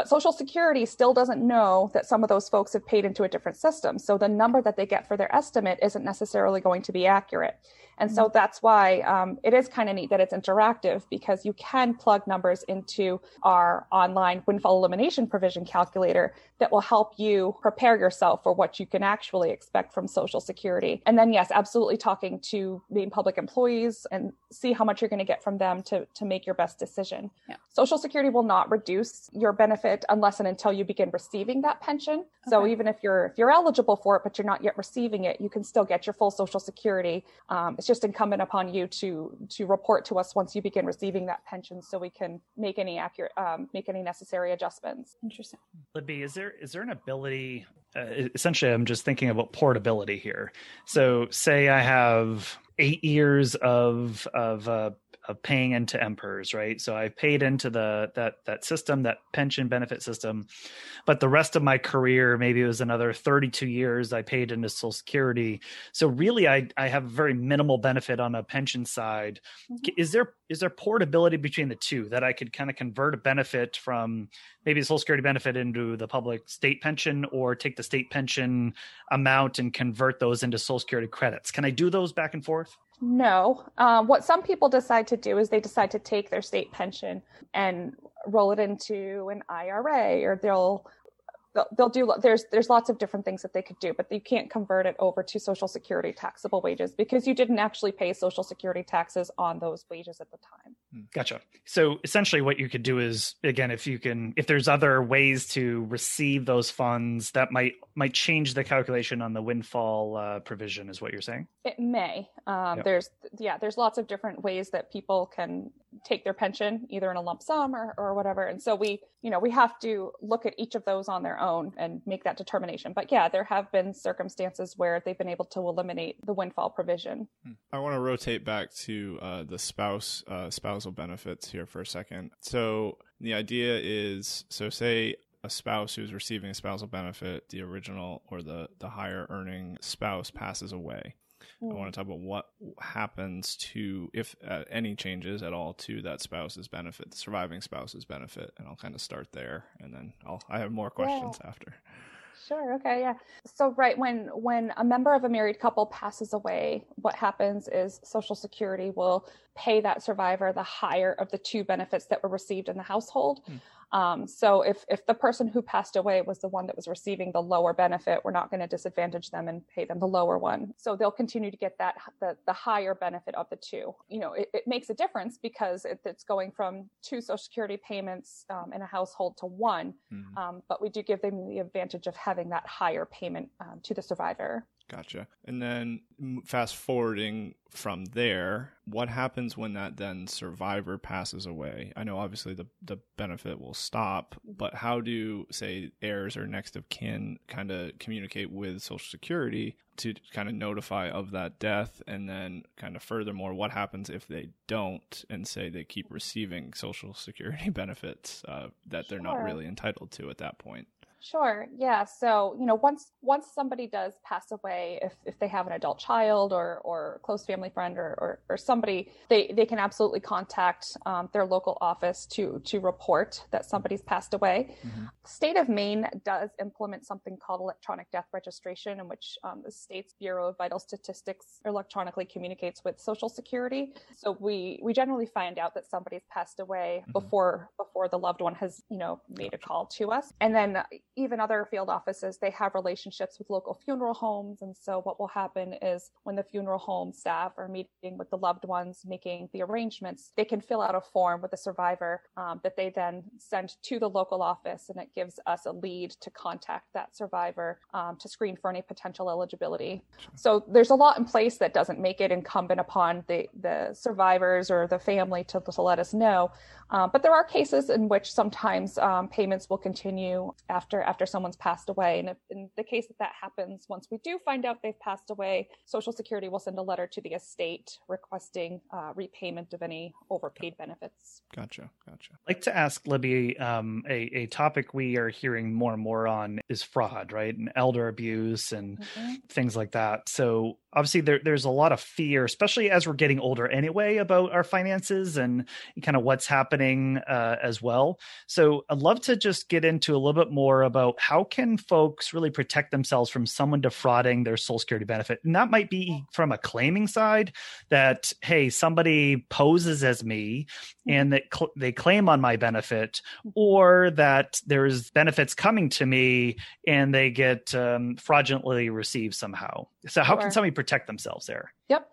Speaker 2: But Social Security still doesn't know that some of those folks have paid into a different system. So the number that they get for their estimate isn't necessarily going to be accurate. And so mm-hmm. that's why um, it is kind of neat that it's interactive because you can plug numbers into our online windfall elimination provision calculator that will help you prepare yourself for what you can actually expect from Social Security. And then, yes, absolutely talking to Maine public employees and see how much you're going to get from them to, to make your best decision. Yeah. Social Security will not reduce your benefit unless and until you begin receiving that pension. Okay. So even if you're if you're eligible for it but you're not yet receiving it, you can still get your full Social Security. Um, it's just incumbent upon you to to report to us once you begin receiving that pension, so we can make any accurate um, make any necessary adjustments.
Speaker 3: Interesting.
Speaker 1: Libby, is there is there an ability? Uh, essentially, I'm just thinking about portability here. So, say I have eight years of of uh, of paying into MainePERS right? So I've paid into the that that system, that pension benefit system, but the rest of my career, maybe it was another 32 years, I paid into Social Security. So really, I I have very minimal benefit on a pension side. Mm-hmm. Is there is there portability between the two that I could kind of convert a benefit from maybe the Social Security benefit into the public state pension, or take the state pension amount and convert those into Social Security credits? Can I do those back and forth?
Speaker 2: No. Um, what some people decide to do is they decide to take their state pension and roll it into an IRA, or they'll they'll, they'll do there's there's lots of different things that they could do but you can't convert it over to social security taxable wages because you didn't actually pay social security taxes on those wages at the time.
Speaker 1: Hmm, gotcha. So essentially what you could do is again if you can if there's other ways to receive those funds that might might change the calculation on the windfall uh, provision is what you're saying?
Speaker 2: It may. Um, yep. there's yeah there's lots of different ways that people can take their pension either in a lump sum or, or whatever. And so we you know we have to look at each of those on their own and make that determination. But yeah there have been circumstances where they've been able to eliminate the windfall provision.
Speaker 4: Hmm. i want to rotate back to uh, the spouse uh, spousal benefits here for a second. So the idea is so say a spouse who's receiving a spousal benefit the original or the the higher earning spouse passes away I want to talk about what happens to, if uh, any changes at all, to that spouse's benefit, the surviving spouse's benefit, and I'll kind of start there, and then I'll I have more questions yeah. after.
Speaker 2: Sure. Okay. Yeah. So right when when a member of a married couple passes away, what happens is Social Security will pay that survivor the higher of the two benefits that were received in the household. Hmm. Um, so if if the person who passed away was the one that was receiving the lower benefit, we're not going to disadvantage them and pay them the lower one. So they'll continue to get that the, the higher benefit of the two. You know, it, it makes a difference because it, it's going from two Social Security payments um, in a household to one. Mm-hmm. Um, but we do give them the advantage of having that higher payment um, to the survivor.
Speaker 4: Gotcha. And then fast forwarding from there, what happens when that then survivor passes away? I know obviously the the benefit will stop, but how do say heirs or next of kin kind of communicate with Social Security to kind of notify of that death and then kind of furthermore what happens if they don't and say they keep receiving social security benefits uh, that they're not really entitled to at that point
Speaker 2: Sure. Yeah. So, you know, once once somebody does pass away, if, if they have an adult child or or close family friend or, or, or somebody, they, they can absolutely contact um, their local office to to report that somebody's passed away. Mm-hmm. State of Maine does implement something called electronic death registration, in which um, the state's Bureau of Vital Statistics electronically communicates with Social Security. So we we generally find out that somebody's passed away mm-hmm. before before the loved one has you know made a call to us, and then even other field offices, they have relationships with local funeral homes. And so what will happen is when the funeral home staff are meeting with the loved ones, making the arrangements, they can fill out a form with the survivor um, that they then send to the local office. And it gives us a lead to contact that survivor um, to screen for any potential eligibility. So there's a lot in place that doesn't make it incumbent upon the, the survivors or the family to, to let us know. Uh, but there are cases in which sometimes um, payments will continue after after someone's passed away. And if, in the case that that happens, once we do find out they've passed away, Social Security will send a letter to the estate requesting uh, repayment of any overpaid benefits.
Speaker 4: Gotcha, gotcha.
Speaker 1: I'd like to ask Libby um, a a topic we are hearing more and more on is fraud, right, and elder abuse and mm-hmm. things like that. So obviously there, there's a lot of fear especially as we're getting older anyway about our finances and kind of what's happening uh, as well so i'd love to just get into a little bit more about how can folks really protect themselves from someone defrauding their social security benefit and that might be from a claiming side that hey somebody poses as me and that cl- they claim on my benefit or that there's benefits coming to me and they get um, fraudulently received somehow so how sure. can somebody protect themselves there?
Speaker 2: Yep.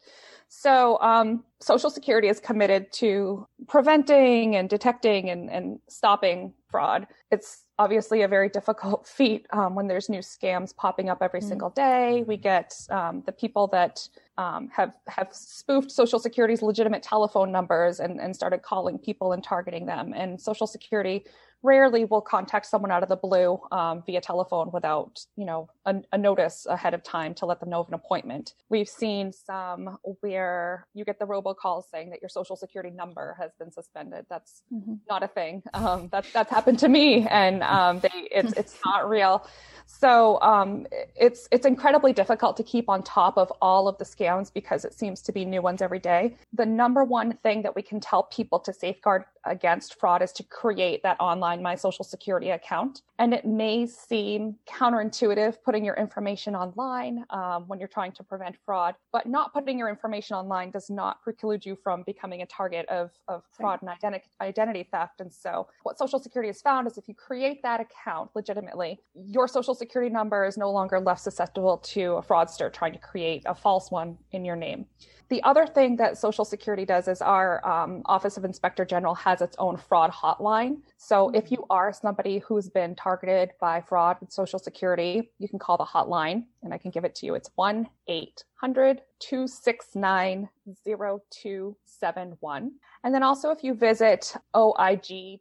Speaker 2: So, um, Social Security is committed to preventing and detecting and, and stopping fraud. It's obviously a very difficult feat um, when there's new scams popping up every mm-hmm. single day. We get um, the people that um, have have spoofed Social Security's legitimate telephone numbers and, and started calling people and targeting them. And Social Security rarely will contact someone out of the blue um, via telephone without you know a, a, notice ahead of time to let them know of an appointment we've seen some where you get the robocalls saying that your social security number has been suspended that's mm-hmm. not a thing um, that's that's happened to me and um, they it's it's not real so um, it's it's incredibly difficult to keep on top of all of the scams because it seems to be new ones every day. The number one thing that we can tell people to safeguard against fraud is to create that online My Social Security account. And it may seem counterintuitive putting your information online um, when you're trying to prevent fraud, but not putting your information online does not preclude you from becoming a target of, of fraud and identity, identity theft. And so, what Social Security has found is if you create that account legitimately, your Social security number is no longer left susceptible to a fraudster trying to create a false one in your name. The other thing that Social Security does is our um, Office of Inspector General has its own fraud hotline. So if you are somebody who's been targeted by fraud with Social Security, you can call the hotline and I can give it to you. It's 1 800 269 0271. And then also, if you visit oig.ssa.gov,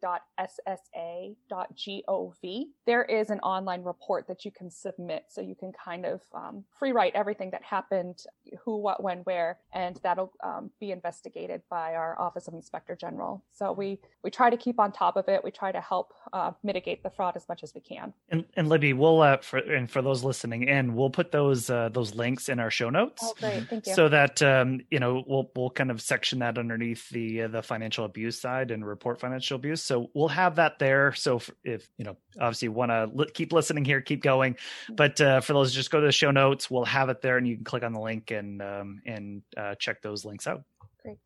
Speaker 2: there is an online report that you can submit. So you can kind of um, free write everything that happened, who, what, when, where, and that'll um, be investigated by our Office of Inspector General. So we, we try to keep on top of it. We try to help uh, mitigate the fraud as much as we can.
Speaker 1: And, and Libby, we'll, uh, for, and for those listening in, we'll put those uh, those links in our show notes.
Speaker 2: Oh, great! Thank you.
Speaker 1: So that um, you know, we'll we'll kind of section that underneath the uh, the financial abuse side and report financial abuse. So we'll have that there. So if, if you know, obviously, want to li- keep listening here, keep going. But uh, for those, just go to the show notes. We'll have it there, and you can click on the link and um, and uh, check those links out.
Speaker 2: Great.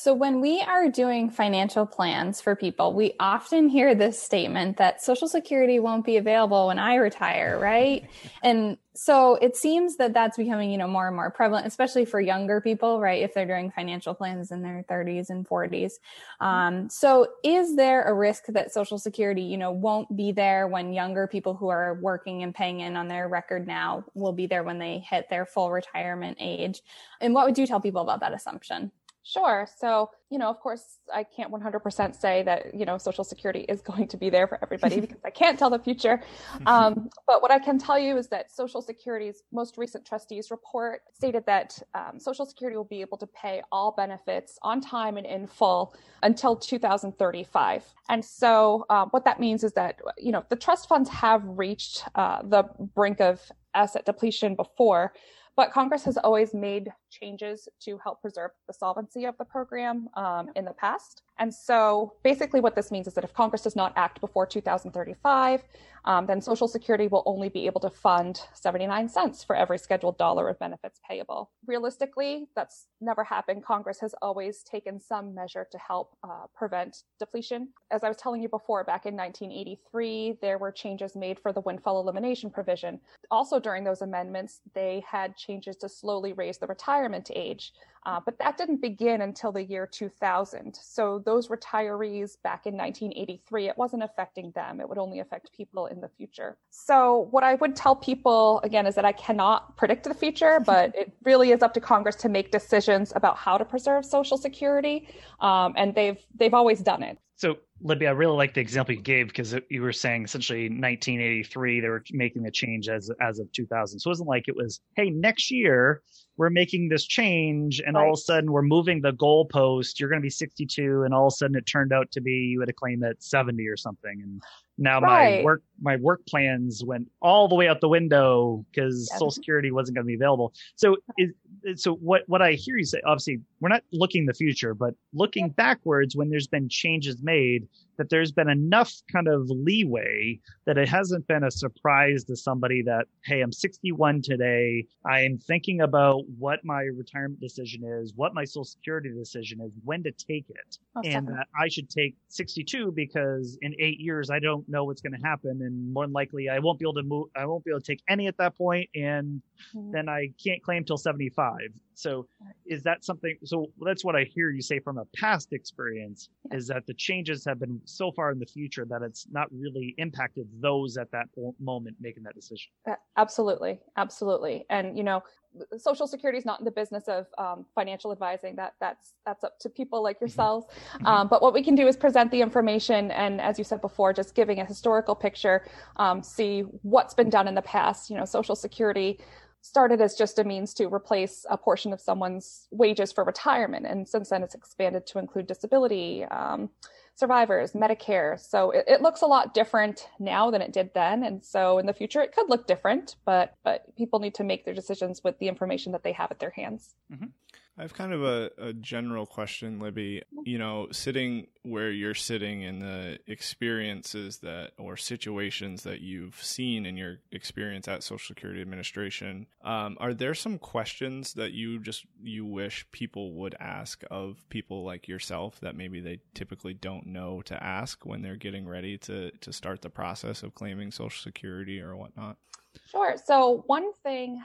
Speaker 3: So, when we are doing financial plans for people, we often hear this statement that Social Security won't be available when I retire, right? and so it seems that that's becoming, you know, more and more prevalent, especially for younger people, right? If they're doing financial plans in their 30s and 40s. Um, so, is there a risk that Social Security, you know, won't be there when younger people who are working and paying in on their record now will be there when they hit their full retirement age? And what would you tell people about that assumption?
Speaker 2: Sure. So, you know, of course, I can't 100% say that, you know, Social Security is going to be there for everybody because I can't tell the future. Um, but what I can tell you is that Social Security's most recent trustees report stated that um, Social Security will be able to pay all benefits on time and in full until 2035. And so, um, what that means is that, you know, the trust funds have reached uh, the brink of asset depletion before. But Congress has always made changes to help preserve the solvency of the program um, in the past. And so basically, what this means is that if Congress does not act before 2035, um, then Social Security will only be able to fund 79 cents for every scheduled dollar of benefits payable. Realistically, that's never happened. Congress has always taken some measure to help uh, prevent depletion. As I was telling you before, back in 1983, there were changes made for the windfall elimination provision. Also, during those amendments, they had changes to slowly raise the retirement age. Uh, but that didn't begin until the year 2000. So those retirees back in 1983, it wasn't affecting them. It would only affect people in the future. So what I would tell people again is that I cannot predict the future, but it really is up to Congress to make decisions about how to preserve Social Security, um, and they've they've always done it.
Speaker 1: So, Libby, I really like the example you gave because you were saying essentially 1983 they were making the change as as of 2000. So it wasn't like it was, hey, next year we're making this change, and right. all of a sudden we're moving the goalpost. You're going to be 62, and all of a sudden it turned out to be you had a claim at 70 or something, and now right. my work my work plans went all the way out the window because Social Security wasn't going to be available. So is, so what what I hear you say obviously we're not looking the future, but looking backwards when there's been changes made that there's been enough kind of leeway that it hasn't been a surprise to somebody that, hey, I'm 61 today. I am thinking about what my retirement decision is, what my social security decision is, when to take it. Oh, and that I should take 62 because in eight years, I don't know what's going to happen. And more than likely, I won't be able to move. I won't be able to take any at that point, And mm-hmm. then I can't claim till 75. So is that something? So that's what I hear you say from a past experience is that the changes have been so far in the future that it's not really impacted those at that moment making that decision.
Speaker 2: Uh, absolutely, absolutely. And you know, Social Security is not in the business of um, financial advising. That that's that's up to people like mm-hmm. yourselves. Mm-hmm. Um, but what we can do is present the information, and as you said before, just giving a historical picture, um, see what's been done in the past. You know, Social Security started as just a means to replace a portion of someone's wages for retirement. And since then, it's expanded to include disability, um, survivors, Medicare. So it, it, looks a lot different now than it did then. And so in the future, it could look different, but, but people need to make their decisions with the information that they have at their hands.
Speaker 4: Mm-hmm. I have kind of a, a general question, Libby. You know, sitting where you're sitting in the experiences that or situations that you've seen in your experience at Social Security Administration, um, are there some questions that you just you wish people would ask of people like yourself that maybe they typically don't know to ask when they're getting ready to to start the process of claiming Social Security or whatnot?
Speaker 2: Sure. So one thing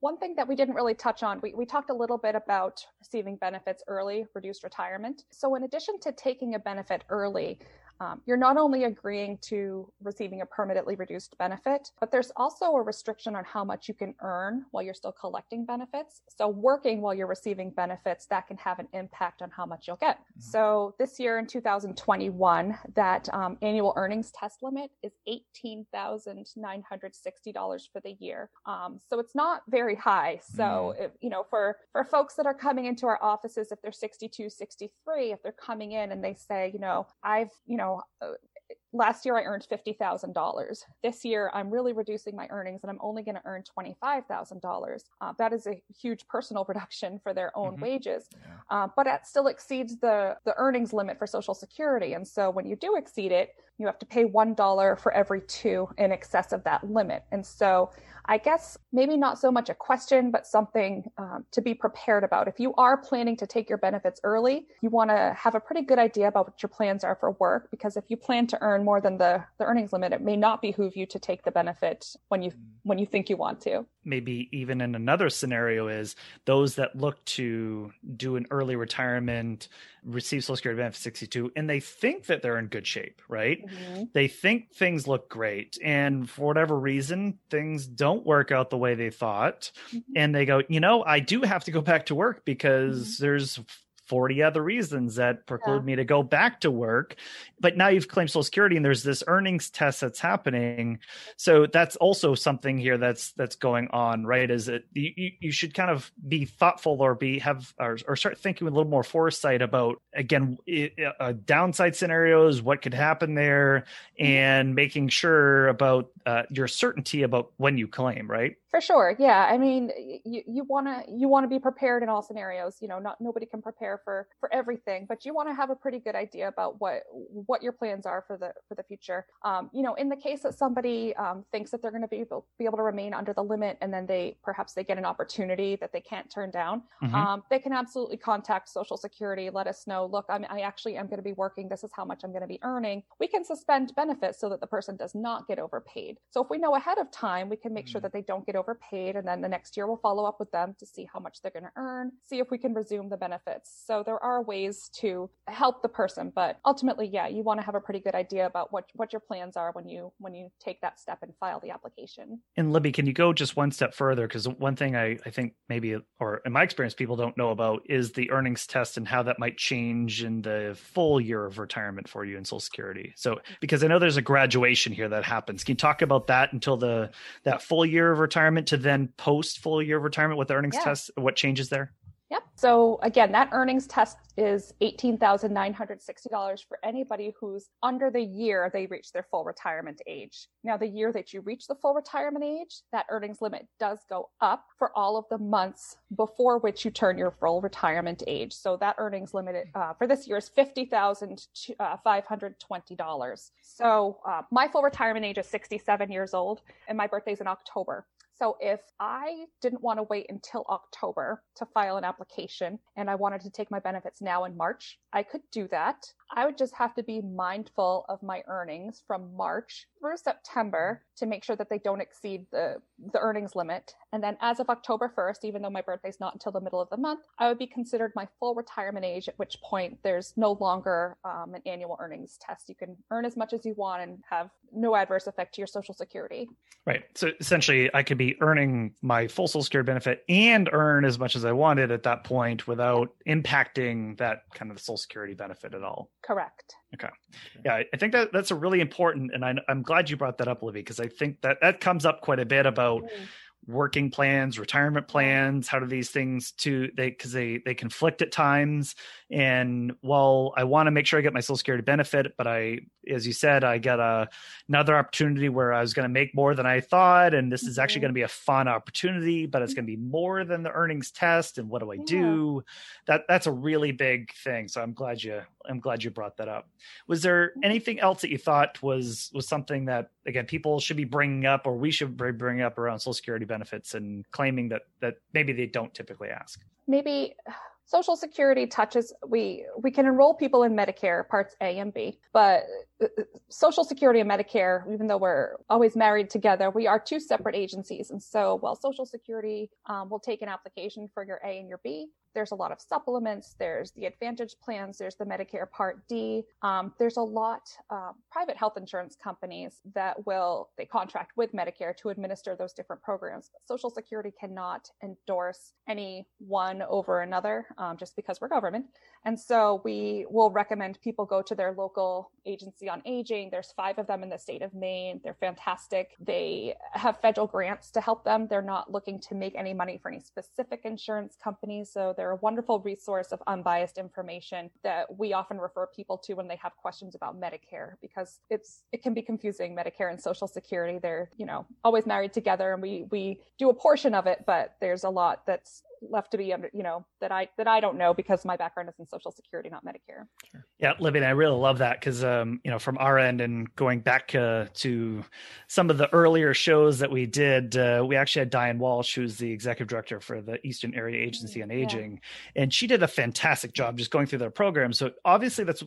Speaker 2: one thing that we didn't really touch on, we, we talked a little bit about receiving benefits early, reduced retirement. So, in addition to taking a benefit early, um, you're not only agreeing to receiving a permanently reduced benefit, but there's also a restriction on how much you can earn while you're still collecting benefits. So, working while you're receiving benefits, that can have an impact on how much you'll get. Mm-hmm. So, this year in 2021, that um, annual earnings test limit is $18,960 for the year. Um, so, it's not very high. So, mm-hmm. if, you know, for, for folks that are coming into our offices, if they're 62, 63, if they're coming in and they say, you know, I've, you know, know, last year I earned $50,000. This year I'm really reducing my earnings and I'm only going to earn $25,000. Uh, that is a huge personal reduction for their own mm-hmm. wages, yeah. uh, but it still exceeds the, the earnings limit for Social Security. And so when you do exceed it, you have to pay $1 for every two in excess of that limit. And so I guess maybe not so much a question, but something um, to be prepared about. If you are planning to take your benefits early, you want to have a pretty good idea about what your plans are for work, because if you plan to earn more than the, the earnings limit, it may not behoove you to take the benefit when you when you think you want to.
Speaker 1: Maybe even in another scenario is those that look to do an early retirement, receive Social Security benefit 62, and they think that they're in good shape, right? Mm-hmm. They think things look great, and for whatever reason, things don't work out the way they thought, mm-hmm. and they go, you know, I do have to go back to work because mm-hmm. there's 40 other reasons that preclude yeah. me to go back to work. But now you've claimed Social Security and there's this earnings test that's happening. So that's also something here that's that's going on, right? Is it you, you should kind of be thoughtful or be have or, or start thinking with a little more foresight about again uh, downside scenarios, what could happen there, mm-hmm. and making sure about uh, your certainty about when you claim, right?
Speaker 2: For sure. Yeah. I mean, you, you want to, you want to be prepared in all scenarios, you know, not, nobody can prepare for, for everything, but you want to have a pretty good idea about what, what your plans are for the, for the future. Um, you know, in the case that somebody um, thinks that they're going to be able, be able to remain under the limit and then they, perhaps they get an opportunity that they can't turn down, mm-hmm. um, they can absolutely contact social security. Let us know, look, I'm, I actually am going to be working. This is how much I'm going to be earning. We can suspend benefits so that the person does not get overpaid. So if we know ahead of time, we can make mm-hmm. sure that they don't get overpaid. And then the next year we'll follow up with them to see how much they're going to earn, see if we can resume the benefits. So there are ways to help the person, but ultimately, yeah, you want to have a pretty good idea about what, what your plans are when you, when you take that step and file the application.
Speaker 1: And Libby, can you go just one step further? Because one thing I, I think maybe, or in my experience, people don't know about is the earnings test and how that might change in the full year of retirement for you in Social Security. So, because I know there's a graduation here that happens. Can you talk about that until the, that full year of retirement? to then post full year of retirement with the earnings yeah. test? What changes there?
Speaker 2: So again, that earnings test is $18,960 for anybody who's under the year they reach their full retirement age. Now, the year that you reach the full retirement age, that earnings limit does go up for all of the months before which you turn your full retirement age. So that earnings limit uh, for this year is $50,520. Uh, so uh, my full retirement age is 67 years old and my birthday's in October. So if I didn't want to wait until October to file an application and I wanted to take my benefits now in March, I could do that. I would just have to be mindful of my earnings from March through September to make sure that they don't exceed the, the earnings limit. And then as of October 1st, even though my birthday's not until the middle of the month, I would be considered my full retirement age, at which point there's no longer um, an annual earnings test. You can earn as much as you want and have no adverse effect to your social security.
Speaker 1: Right. So essentially I could be earning my full social security benefit and earn as much as I wanted at that point without impacting that kind of social security benefit at all.
Speaker 2: Correct.
Speaker 1: Okay. Yeah, I think that that's a really important, and I, am glad you brought that up, Libby, because I think that that comes up quite a bit about mm working plans retirement plans how do these things to they because they they conflict at times. And while i want to make sure i get my social security benefit but i as you said i get a, another opportunity where i was going to make more than i thought and this is actually mm-hmm. going to be a fun opportunity but it's going to be more than the earnings test and what do i do? That that's a really big thing so i'm glad you i'm glad you brought that up. Was there mm-hmm. anything else that you thought was was something that again people should be bringing up or we should be bringing up around social security benefits and claiming that that maybe they don't typically ask.
Speaker 2: Maybe social security touches we we can enroll people in medicare parts a and b but uh, social security and medicare even though we're always married together we are two separate agencies. And so while social security um, will take an application for your a and your b there's a lot of supplements. There's the Advantage plans. There's the Medicare Part D. Um, there's a lot uh, private health insurance companies that will they contract with Medicare to administer those different programs. But Social Security cannot endorse any one over another um, just because we're government. And so we will recommend people go to their local Agency on Aging. There's five of them in the state of Maine. They're fantastic. They have federal grants to help them. They're not looking to make any money for any specific insurance companies. So they're a wonderful resource of unbiased information that we often refer people to when they have questions about Medicare because it's it can be confusing Medicare and Social Security. They're, you know, always married together and we we do a portion of it, but there's a lot that's left to be under you know that i that i don't know because my background is in social security not medicare.
Speaker 1: Yeah libby i really love that because um you know from our end and going back uh, to some of the earlier shows that we did uh, we actually had diane walsh who's the executive director for the eastern area agency on aging yeah. and she did a fantastic job just going through their program. So obviously that's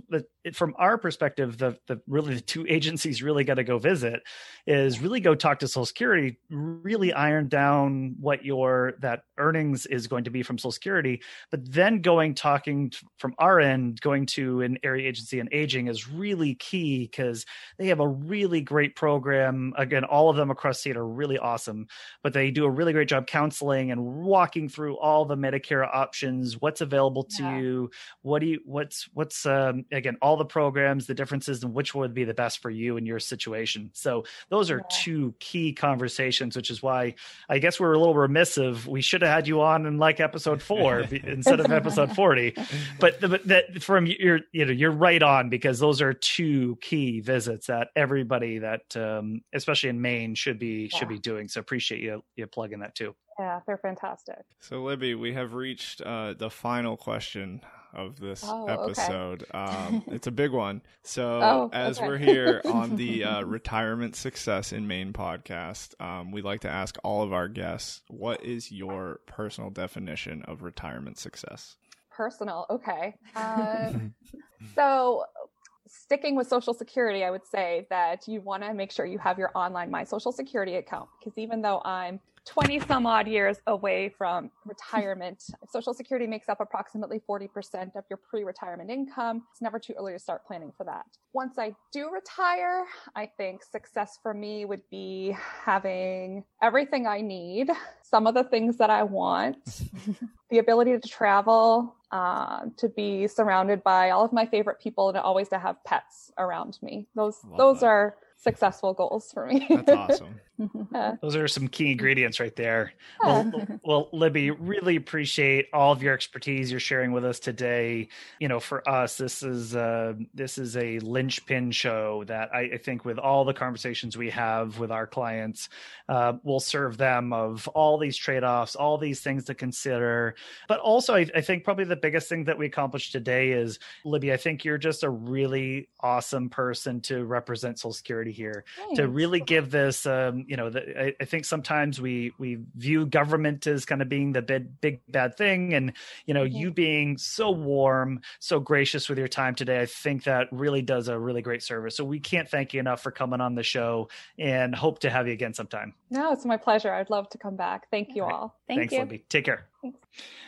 Speaker 1: from our perspective the the really the two agencies really got to go visit is really go talk to social security really iron down what your that earnings is going to be from Social Security, but then going talking from our end, going to an area agency on aging is really key because they have a really great program. Again, all of them across state are really awesome, but they do a really great job counseling and walking through all the Medicare options, what's available to yeah. you, what do you, what's, what's, um, again, all the programs, the differences, and which would be the best for you in your situation. So those are yeah. two key conversations, which is why I guess we're a little remissive. We should have had you on and like episode four instead of episode 40 but, but that from you're you know you're right on because those are two key visits that everybody that um, especially in maine should be yeah. should be doing. So appreciate you you plugging that too.
Speaker 2: Yeah they're fantastic.
Speaker 4: So libby we have reached uh, the final question of this oh, episode. Okay. Um, it's a big one. So, oh, as okay. we're here on the uh, Retirement Success in Maine podcast, um, we'd like to ask all of our guests what is your personal definition of retirement success?
Speaker 2: Personal, okay. Uh, so, sticking with Social Security, I would say that you want to make sure you have your online My Social Security account because even though I'm 20 some odd years away from retirement. Social Security makes up approximately 40% of your pre retirement income. It's never too early to start planning for that. Once I do retire, I think success for me would be having everything I need, some of the things that I want, the ability to travel, uh, to be surrounded by all of my favorite people, and always to have pets around me. Those, those that. are successful goals for me.
Speaker 4: That's awesome.
Speaker 1: Those are some key ingredients right there. Well, well, Libby, really appreciate all of your expertise you're sharing with us today. You know, for us, this is uh, this is a linchpin show that I, I, think, with all the conversations we have with our clients, uh, will serve them of all these trade offs, all these things to consider. But also, I, I think probably the biggest thing that we accomplished today is, Libby, I think you're just a really awesome person to represent Social Security here, Thanks. to really give this. Um, you know, the, I, I, think sometimes we we view government as kind of being the big big bad thing, and you know, mm-hmm. you being so warm, so gracious with your time today, I think that really does a really great service. So we can't thank you enough for coming on the show, and hope to have you again sometime.
Speaker 2: No, it's my pleasure. I'd love to come back. Thank you all. all.
Speaker 1: Thank Thanks, you. Libby. Take care. Thanks.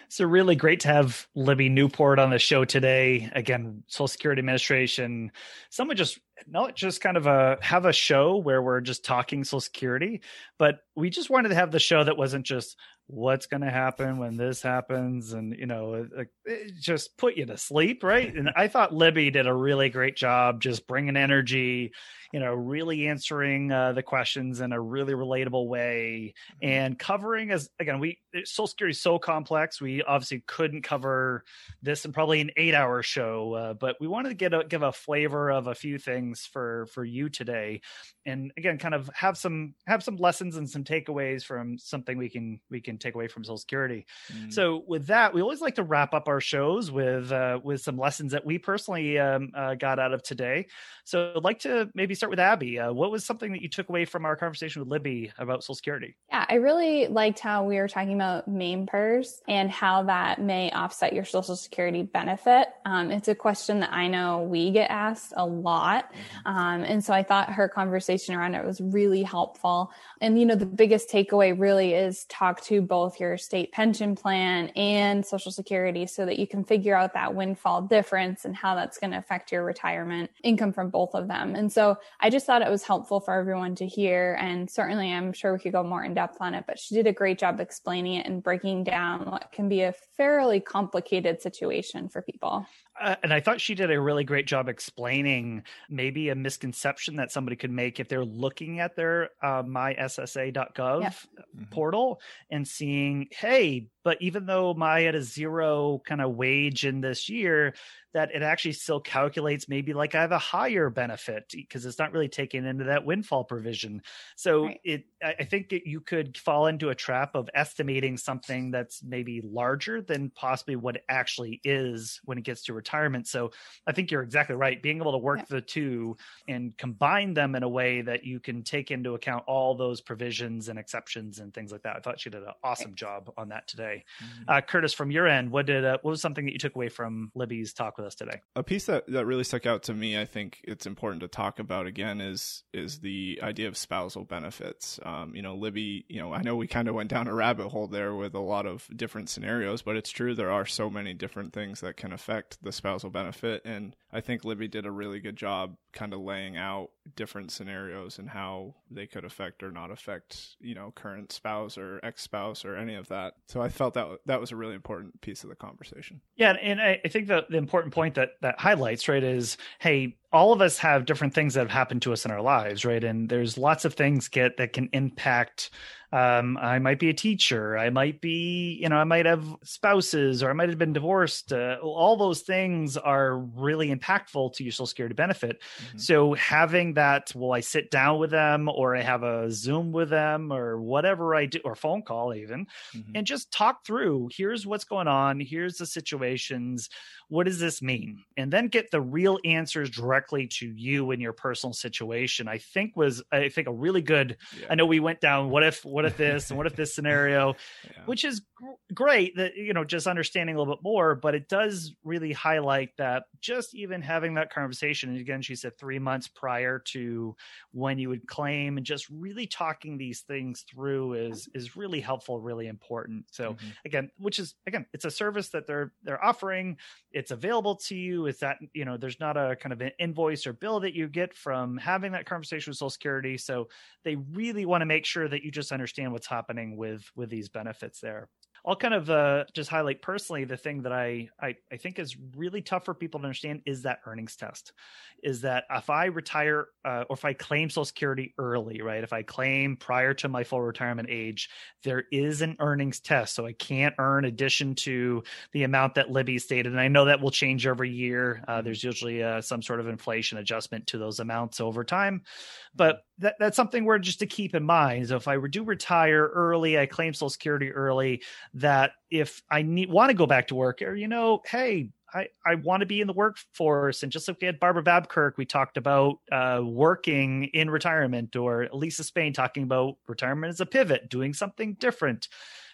Speaker 1: So really great to have Libby Newport on the show today. Again, Social Security Administration. Someone just not just kind of a have a show where we're just talking Social Security, but we just wanted to have the show that wasn't just what's going to happen when this happens and you know it, it just put you to sleep right and i thought libby did a really great job just bringing energy you know, really answering uh, the questions in a really relatable way mm-hmm. and covering as again, we Social Security is so complex. We obviously couldn't cover this in probably an eight hour show, uh, but we wanted to get a, give a flavor of a few things for for you today, and again, kind of have some have some lessons and some takeaways from something we can we can take away from Social Security. Mm. So with that, we always like to wrap up our shows with uh, with some lessons that we personally um, uh, got out of today. So I'd like to maybe start with Abby. Uh, what was something that you took away from our conversation with Libby about Social Security?
Speaker 3: Yeah, I really liked how we were talking about MainePERS and how that may offset your Social Security benefit. Um, it's a question that I know we get asked a lot. Mm-hmm. Um, and so I thought her conversation around it was really helpful. And, you know, the biggest takeaway really is talk to both your state pension plan and Social Security so that you can figure out that windfall difference and how that's going to affect your retirement income from both of them. And so I just thought it was helpful for everyone to hear. And certainly, I'm sure we could go more in depth on it, but she did a great job explaining it and breaking down what can be a fairly complicated situation for people.
Speaker 1: Uh, and I thought she did a really great job explaining maybe a misconception that somebody could make if they're looking at their uh, myssa.gov yep. Mm-hmm. portal and seeing, hey, but even though my at a zero kind of wage in this year, that it actually still calculates maybe like I have a higher benefit because it's not really taken into that windfall provision. So right. it, I think it, you could fall into a trap of estimating something that's maybe larger than possibly what it actually is when it gets to retirement. So I think you're exactly right. Being able to work yeah. the two and combine them in a way that you can take into account all those provisions and exceptions and things like that. I thought she did an awesome right. job on that today. Mm-hmm. Uh, Curtis, from your end, what did uh, what was something that you took away from Libby's talk with us today?
Speaker 4: A piece that, that really stuck out to me, I think it's important to talk about again, is is the idea of spousal benefits. Um, you know, Libby, you know, I know we kind of went down a rabbit hole there with a lot of different scenarios, but it's true there are so many different things that can affect the spousal benefit, and I think Libby did a really good job kind of laying out different scenarios and how they could affect or not affect, you know, current spouse or ex spouse or any of that. So I felt that that was a really important piece of the conversation.
Speaker 1: Yeah, and I, I think the the important point that that highlights right is, hey, all of us have different things that have happened to us in our lives, right? And there's lots of things get that can impact um, I might be a teacher. I might be, you know, I might have spouses or I might have been divorced. Uh, all those things are really impactful to your Social Security benefit. Mm-hmm. So having that, will I sit down with them or I have a Zoom with them or whatever I do, or phone call even, mm-hmm. and just talk through here's what's going on, here's the situations what does this mean and then get the real answers directly to you in your personal situation i think was i think a really good yeah. i know we went down what if what if this and what if this scenario yeah. which is great that you know just understanding a little bit more but it does really highlight that just even having that conversation and again she said three months prior to when you would claim and just really talking these things through is is really helpful really important so mm-hmm. again which is again it's a service that they're they're offering it's available to you is that you know there's not a kind of an invoice or bill that you get from having that conversation with social security. So they really want to make sure that you just understand what's happening with with these benefits there I'll kind of uh, just highlight personally the thing that I, I, I think is really tough for people to understand is that earnings test. Is that if I retire uh, or if I claim Social Security early, right? If I claim prior to my full retirement age, there is an earnings test, so I can't earn addition to the amount that Libby stated. And I know that will change every year. Uh, mm-hmm. there's usually uh, some sort of inflation adjustment to those amounts over time, but that, that's something where just to keep in mind. So if I do retire early, I claim Social Security early, that if I need want to go back to work, or you know, hey, I, I want to be in the workforce. And just like we had Barbara Babkirk, we talked about uh, working in retirement, or Lisa Spain talking about retirement as a pivot, doing something different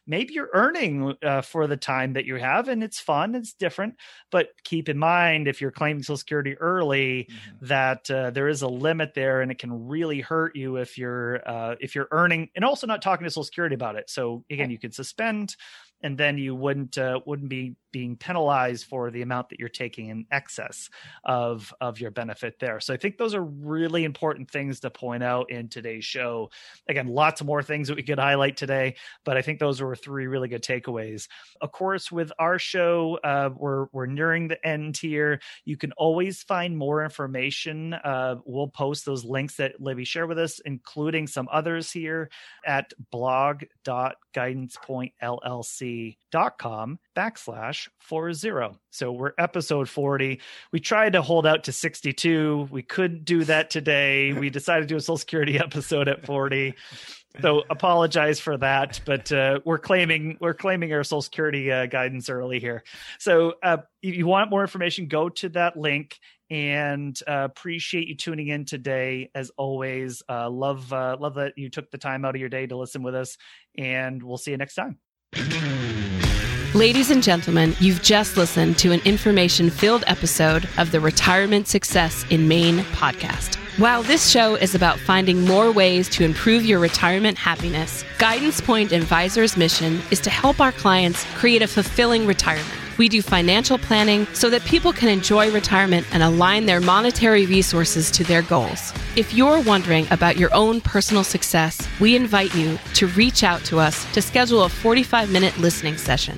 Speaker 1: maybe you're earning uh, for the time that you have and it's fun it's different but keep in mind if you're claiming social security early mm-hmm. that uh, there is a limit there and it can really hurt you if you're uh, if you're earning and also not talking to social security about it so again you could suspend and then you wouldn't uh, wouldn't be being penalized for the amount that you're taking in excess of of your benefit there. So I think those are really important things to point out in today's show. Again, lots more things that we could highlight today, but I think those were three really good takeaways. Of course, with our show, uh, we're we're nearing the end here. You can always find more information. Uh, we'll post those links that Libby shared with us, including some others here at blog.guidancepointllc.com backslash 40. So we're episode 40. We tried to hold out to 62. We couldn't do that today. We decided to do a Social Security episode at 40. So apologize for that, but uh, we're claiming we're claiming our Social Security uh, guidance early here. So uh, if you want more information, go to that link and uh, appreciate you tuning in today as always uh, love uh, love that you took the time out of your day to listen with us and we'll see you next time
Speaker 5: Ladies and gentlemen, you've just listened to an information filled episode of the Retirement Success in Maine podcast. While this show is about finding more ways to improve your retirement happiness, Guidance Point Advisors' mission is to help our clients create a fulfilling retirement. We do financial planning so that people can enjoy retirement and align their monetary resources to their goals. If you're wondering about your own personal success, we invite you to reach out to us to schedule a 45 minute listening session.